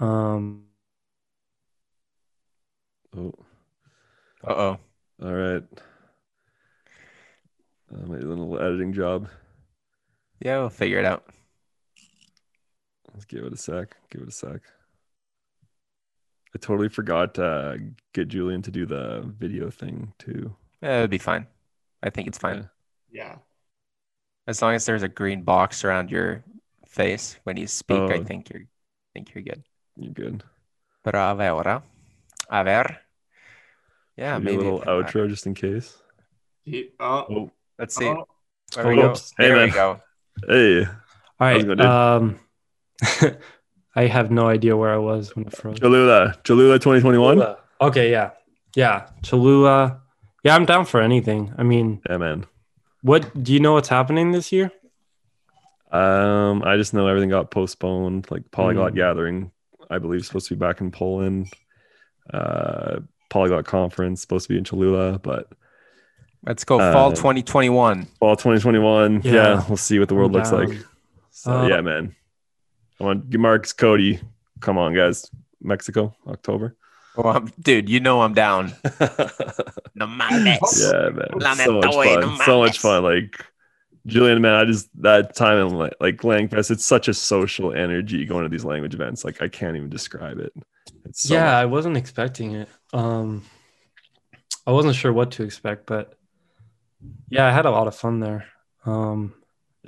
Um, Oh, Uh oh. all right. Uh, my little editing job. Yeah, we'll figure it out. Let's give it a sec. Give it a sec. I totally forgot to get Julian to do the video thing too. Yeah, it'll be fine. I think it's fine. Yeah. Yeah. As long as there's a green box around your face when you speak, I Oh. think you're think you're good. You're good. But a ver, a ver. Yeah, Maybe a maybe. little outro just in case. He- oh, Oh, Let's see. oh, There we go. Hey, There we man. go. hey, All How's going. Um, (laughs) I have no idea where I was when it froze. Cholula, Cholula 2021. Cholula. Okay, yeah, yeah, Cholula. Yeah, I'm down for anything. I mean, Yeah, man. what do you know? What's happening this year? Um, I just know everything got postponed. Like Polyglot Mm. Gathering, I believe, is supposed to be back in Poland. Uh, Polyglot Conference supposed to be in Cholula, but Let's go. Uh, Fall 2021. fall 2021. Yeah, Yeah. we'll see what the world looks like. So Uh, yeah, man. Come on, Marks Cody. Come on, guys. Mexico, October. Well, I'm- dude, you know I'm down. (laughs) No mames. yeah, man. So much fun. So much fun. Like Julian, man, I just that time in like, like Langfest, it's such a social energy going to these language events. Like I can't even describe it. It's so yeah, much- I wasn't expecting it. Um, I wasn't sure what to expect, but yeah, I had a lot of fun there. Um,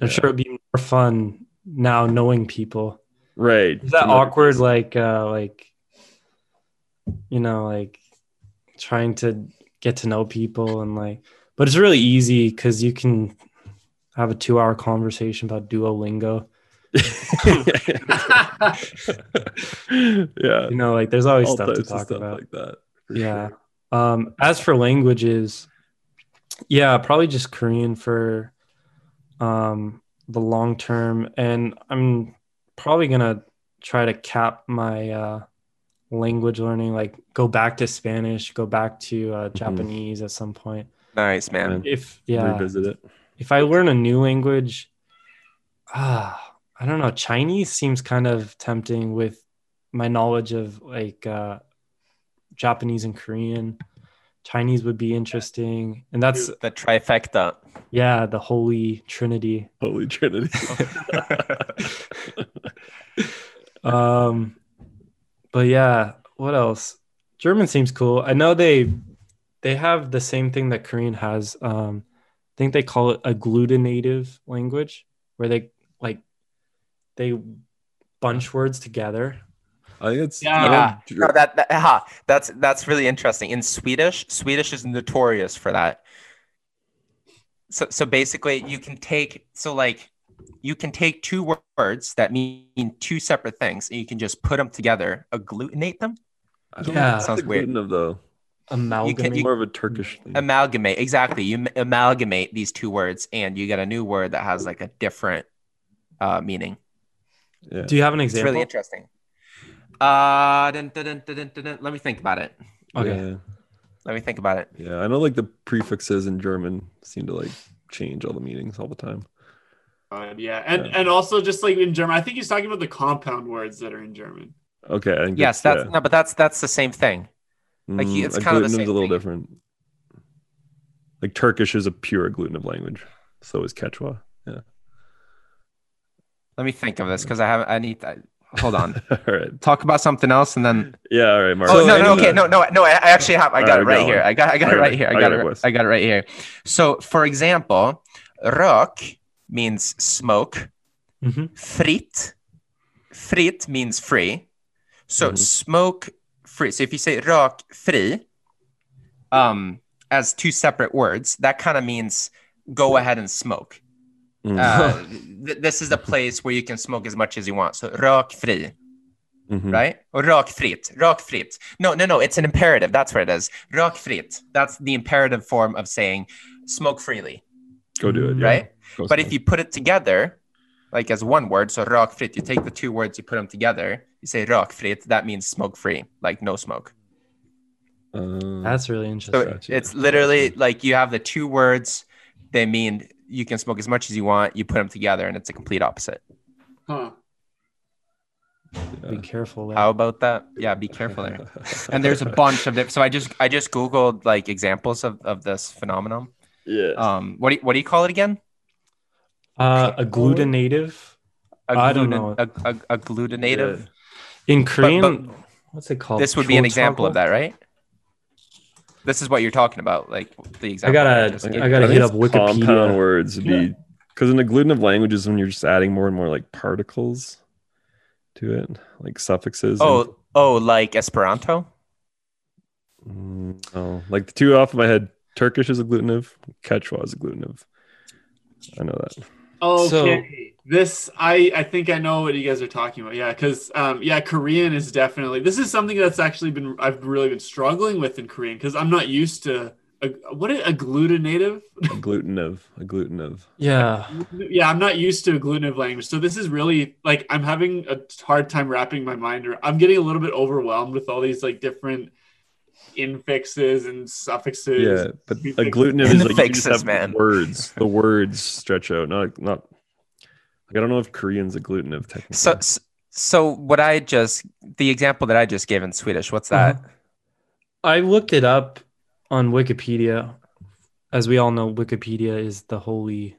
I'm yeah. sure it'd be more fun now knowing people. Right. Is that awkward? Like, uh, like, you know, like trying to get to know people and like, but it's really easy because you can have a two-hour conversation about Duolingo. (laughs) yeah. You know, like there's always All stuff to talk stuff about. like that. yeah. sure. Um, as for languages, yeah, probably just Korean for um the long term, and I'm probably gonna try to cap my uh language learning, like go back to Spanish, go back to uh, Mm-hmm. Japanese at some point. Nice, man. Man, If yeah, Revisit it. If I learn a new language, ah, I don't know. Chinese seems kind of tempting with my knowledge of like uh, Japanese and Korean. Chinese would be interesting, and that's The trifecta. yeah, the holy trinity. Holy Trinity. (laughs) Um, but yeah, what else? German seems cool. I know they they have the same thing that Korean has. Um, I think they call it agglutinative language, where they like they bunch words together. I think it's Yeah. Yeah, no, that, that aha, that's that's really interesting. In Swedish, Swedish is notorious for that. So so basically, you can take so like you can take two words that mean two separate things, and you can just put them together, agglutinate them, I don't Yeah. know. Sounds That's weird. Gluten of though. Amalgamate. More of a Turkish thing. amalgamate. Exactly, you amalgamate these two words, and you get a new word that has like a different uh, meaning. yeah. Do you have an example? It's example? really interesting. Uh, dun, dun, dun, dun, dun, dun, dun. let me think about it. Okay. Yeah. Let me think about it. Yeah, I know like the prefixes in German seem to like change all the meanings all the time. God, yeah, and Yeah. and also just like in German, I think he's talking about the compound words that are in German. Okay, I think Yes, that's yeah. no, but that's that's the same thing. Like, Mm, it's kind of the agglutinativ's same a little thing. different. Like Turkish is a pure agglutinative language. So is Quechua. Yeah. Let me think of this because I haven't. I need. To, hold on. (laughs) all right. Talk about something else and then. Yeah. All right, Mark. Oh no, no, any- okay, no, no, no. I I actually have. I got right, it right go here. on. I got. I got I it got right here. I I got got it. it. I got it right here. So, for example, rock means smoke. Mhm. Frit. fritt means free. So Mhm. smoke free. So if you say rock free, um, as two separate words, that kind of means go ahead and smoke. Mm, Uh, (laughs) th- this is a place where you can smoke as much as you want. So rock free, mhm. right? Or rock fritt, rock fritt. No, no, no. It's an imperative. That's what it is. Rock fritt. That's the imperative form of saying smoke freely, Go do it. Right? Go But if you put it together, like as one word, so rock fritt, you take the two words, you put them together, you say rock fritt, that means smoke free, like no smoke. Uh, That's really So interesting. Gotcha. it's literally like you have the two words, they mean you can smoke as much as you want, you put them together, and it's a complete opposite. Huh. Be careful. There. How about that? Yeah, be careful there. And there's a bunch of them. So I just I just googled like examples of, of this phenomenon. yeah. Um, what do you, what do you call it again? Uh, agglutinative I don't know. A, a, agglutinative. In Korean. but- what's it called? This would be an example of that, right? This is what you're talking about, like the example. I gotta, just I gotta think hit up Wikipedia. Compound words would be Because in agglutinative languages, when you're just adding more and more like particles to it, like suffixes. and- Oh, oh, like Esperanto. Mm, no, like the two off of my head, Turkish is a agglutinative, Quechua is a agglutinative. I know that. Okay. This I I think I know what you guys are talking about. Yeah, because um yeah, Korean is definitely this is something that's actually been I've really been struggling with in Korean because I'm not used to what a, what is agglutinative? (laughs) Agglutinative, agglutinative. Yeah. yeah, I'm not used to agglutinative language. So this is really like I'm having a hard time wrapping my mind or I'm getting a little bit overwhelmed with all these like different infixes and suffixes. Yeah, but Prefixes. agglutinative is like you Fixes, just have man. words. The words stretch out. Not not. Like, I don't know if Korean's agglutinative technically. So, so what I just the example that I just gave in Swedish. What's that? I looked it up on Wikipedia. As we all know, Wikipedia is the holy.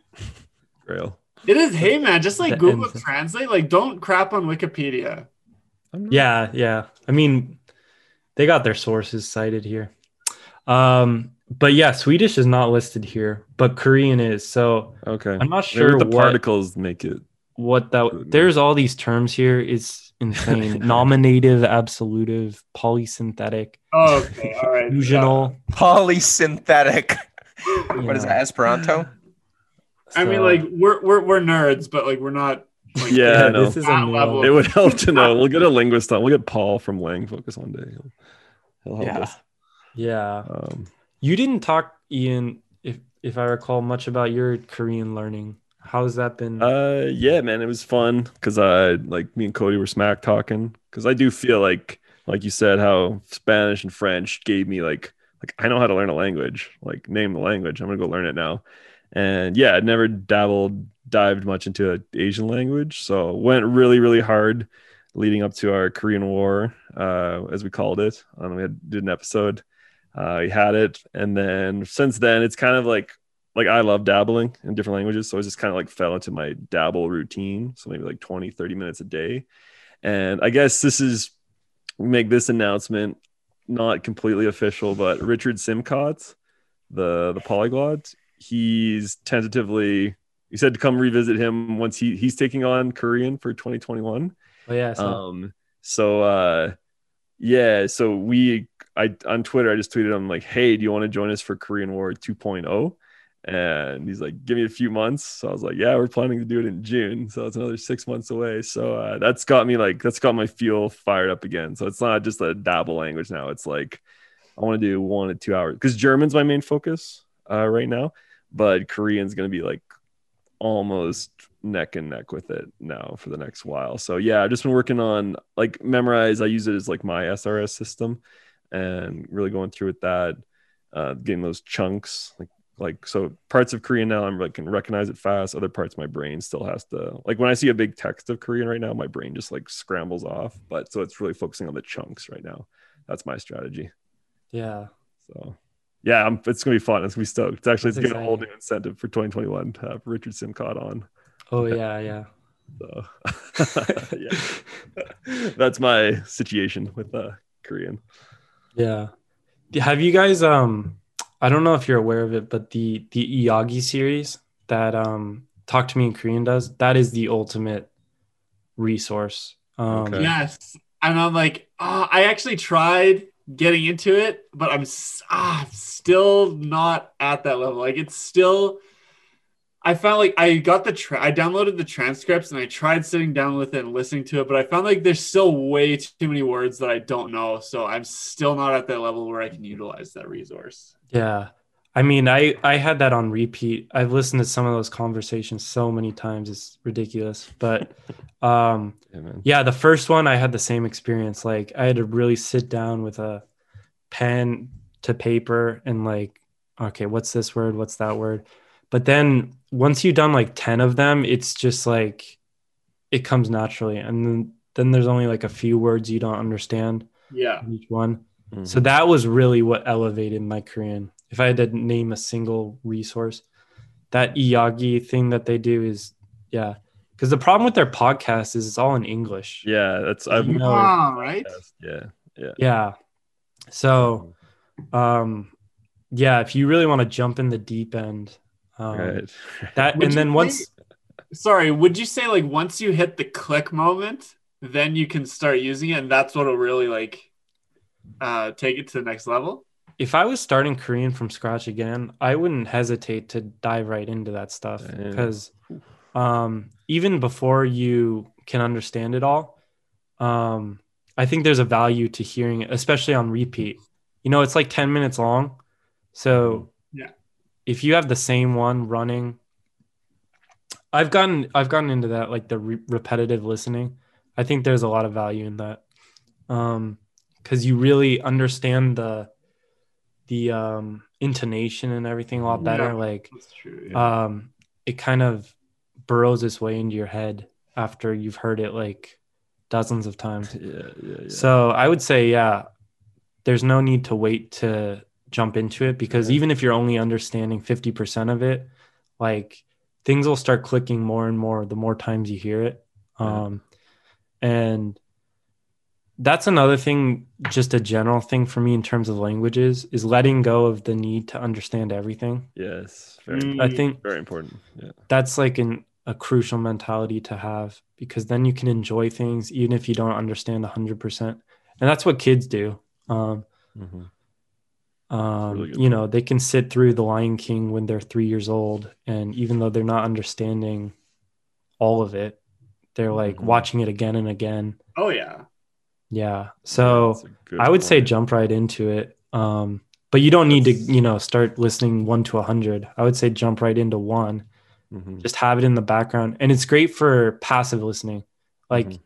Grail. It is, hey man, just like Google ends. Translate, like don't crap on Wikipedia. Yeah, yeah. I mean, they got their sources cited here. Um, but yeah, Swedish is not listed here, but Korean is. So Okay. I'm not Maybe sure the what particles make it. what that. There's all these terms here. It's insane. (laughs) Nominative, absolutive, polysynthetic, Oh, okay, all right. fusional. Polysynthetic. (laughs) What is Yeah. that? Esperanto. I mean, like we're we're we're nerds, but like we're not. Like, Yeah, I know. this is a That level. It would help to know. (laughs) We'll get a linguist on. We'll get Paul from Langfocus one day. He'll, he'll help Yeah. us. Yeah. Um, You didn't talk, Ian, if if I recall, much about your Korean learning. How's that been? Uh, yeah, man, it was fun because I like me and Cody were smack talking because I do feel like, like you said, how Spanish and French gave me like, like I know how to learn a language, like name the language. I'm gonna go learn it now, and yeah, I'd never dabbled, dived much into an Asian language, so went really, really hard leading up to our Korean War, uh, as we called it. Um, we had, did an episode. Uh, we had it, and then since then, it's kind of like like I love dabbling in different languages. So I just kind of like fell into my dabble routine. So maybe like 20, 30 minutes a day. And I guess this is make this announcement not completely official, but Richard Simcott, the the polyglot, he's tentatively he said to come revisit him once he he's taking on Korean for 2021. oh yeah. So, Um, so uh, yeah, so we I on Twitter I just tweeted him like, hey, do you want to join us for Korean War 2.0? And he's like, give me a few months. So I was like, yeah, we're planning to do it in June. So it's another six months away. So uh, that's got me like, that's got my fuel fired up again. So it's not just a dabble language now. It's like, I want to do one to two hours because German's my main focus uh, right now, but Korean's to be like almost neck and neck with it now for the next while. So yeah, I've just been working on like Memrise. I use it as like my SRS system and really going through with that, uh, getting those chunks like like so parts of Korean now I'm like can recognize it fast. Other parts my brain still has to like when I see a big text of Korean right now, my brain just like scrambles off. But so it's really focusing on the chunks right now. That's my strategy. yeah. So yeah, I'm, it's gonna be fun. It's gonna be stoked. It's actually That's it's gonna a whole new incentive for 2021 to have Richard Simcott on. Oh yeah, yeah. So (laughs) yeah, that's my situation with uh, Korean. Yeah. Have you guys um I don't know if you're aware of it, but the the Iyagi series that um Talk to Me in Korean does, that is the ultimate resource. Um Okay. Yes, and I'm like, ah, I actually tried getting into it, but I'm ah, I'm still not at that level. Like it's still. I found like I got the tra- I downloaded the transcripts and I tried sitting down with it and listening to it, but I found like there's still way too many words that I don't know. So I'm still not at that level where I can utilize that resource. Yeah. I mean, I I had that on repeat. I've listened to some of those conversations so many times. It's ridiculous. But (laughs) um Yeah, yeah, the first one I had the same experience. Like I had to really sit down with a pen to paper and like, okay, what's this word? What's that word? But then once you've done like 10 of them, it's just like it comes naturally. And then, then there's only like a few words you don't understand Yeah. each one. Mhm. So that was really what elevated my Korean. If I had to name a single resource, that Iyagi thing that they do is, yeah. Because the problem with their podcast is it's all in English. yeah, that's I've You know, Ah, right. yeah, yeah. Yeah. So, um, yeah, if you really want to jump in the deep end, Um, right. That (laughs) Would and then say- once Sorry, would you say like once you hit the click moment, then you can start using it, and that's what'll really like uh, take it to the next level? if I was starting Korean from scratch again, I wouldn't hesitate to dive right into that stuff because um, even before you can understand it all, um, I think there's a value to hearing it, especially on repeat. You know, it's like 10 minutes long. So Yeah. If you have the same one running, I've gotten I've gotten into that like the re- repetitive listening. I think there's a lot of value in that. Um cuz you really understand the the um intonation and everything a lot better Yeah. like true. Yeah. um it kind of burrows its way into your head after you've heard it like dozens of times. Yeah. So I would say, yeah, there's no need to wait to jump into it because Yeah. even if you're only understanding 50% of it, like things will start clicking more and more the more times you hear it. Yeah. Um, and that's another thing, just a general thing for me in terms of languages is letting go of the need to understand everything. yes, very. I think very important. Yeah, that's like an, a crucial mentality to have because then you can enjoy things even if you don't understand 100% and that's what kids do um, Mhm. Um, really you know they can sit through the lion king when they're three years old and even though they're not understanding all of it they're like Mhm. watching it again and again. Oh yeah. yeah. So That's good i would say jump right into it. Um, but you don't need to you know start listening one to a hundred. I would say jump right into one. Mhm. just have it in the background. And it's great for passive listening. Like Mhm.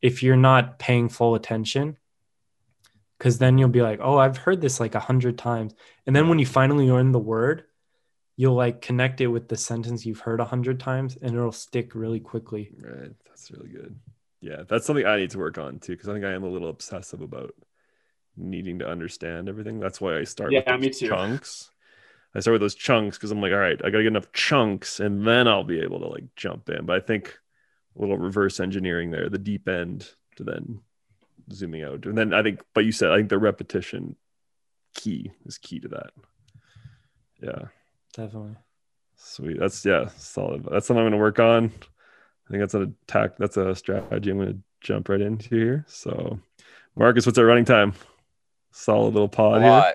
if you're not paying full attention because then you'll be like oh i've heard this like a hundred times and then when you finally learn the word you'll like connect it with the sentence you've heard a hundred times and it'll stick really quickly Right. That's really good. Yeah, that's something I need to work on too, because I think I am a little obsessive about needing to understand everything. That's why I start with Yeah, those me too. chunks. I start with those chunks because I'm like, all right, I gotta get enough chunks, and then I'll be able to like jump in. But I think a little reverse engineering there, the deep end to then zooming out, and then I think, but you said I think the repetition key is key to that. Yeah. definitely Sweet. That's yeah, solid. That's something I'm gonna work on. I think that's an attack. That's a strategy I'm gonna jump right into here. So, Marcus, what's our running time? Solid little A pod here. lot.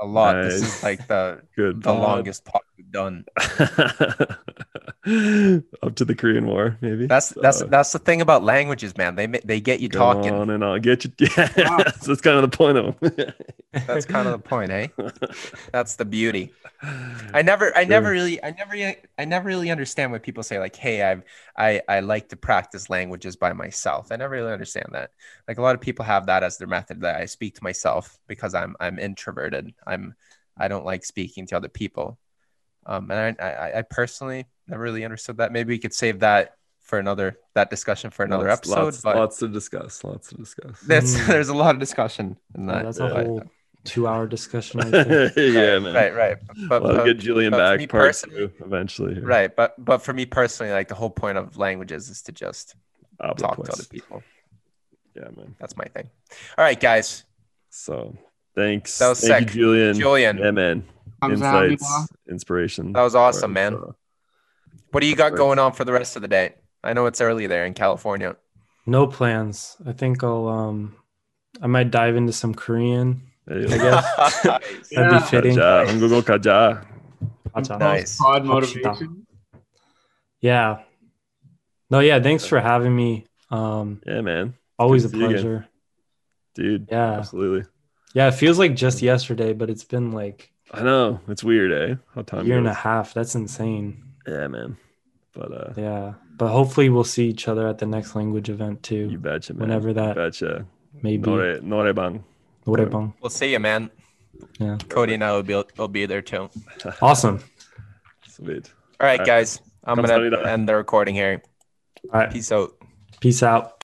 A lot. This is like the Good. the longest pod we've done. (laughs) Up to the Korean War, maybe. That's that's So, that's the thing about languages, man. They they get you talking. on and I'll get you. Yeah, (laughs) Wow. that's, that's kind of the point of them. That's kind of the point, eh? (laughs) That's the beauty. I never, I never really, I never, I never really understand when people say like, "Hey, I've, I, I like to practice languages by myself." I never really understand that. Like a lot of people have that as their method. That I speak to myself because I'm, I'm introverted. I'm, I don't like speaking to other people. Um, and I, I, I personally never really understood that. Maybe we could save that for another, that discussion for another lots, episode. Lots, but lots to discuss. Lots to discuss. (laughs) there's, Mm. there's a lot of discussion in Yeah, that. that's yeah. a whole two-hour discussion right there. (laughs) yeah, right, man. Right, right. But, Well, but- get Julian but back me part personally- two eventually. here. Right, but but for me personally, like the whole point of languages is to just Obla talk to other people. Yeah, man. That's my thing. All right, guys. So Thanks. That was Thank sick. You, Julian. Julian. Yeah, man. Insights, inspiration. That was awesome, man. What do you got going on for the rest of the day? I know it's early there in California. No plans. I think I'll um I might dive into some Korean. I guess. (laughs) That'd yeah. be fitting. Kaja. Kaja. Nice. Pod motivation. Yeah. No, yeah. Thanks for having me. Um, yeah, man. Always Good a pleasure. Dude. Yeah. Absolutely yeah it feels like just yesterday but it's been like I know. It's weird, eh? How a time year and a half that's insane Yeah, man. But uh yeah but hopefully we'll see each other at the next language event too. you too betcha, man. whenever You that betcha. may be Nore, noraebang. Noraebang. We'll see you, man. yeah Cody and I will be will be there too. (laughs) awesome Sweet. All right, All right. guys. I'm gonna end the recording here. all right Peace out. peace out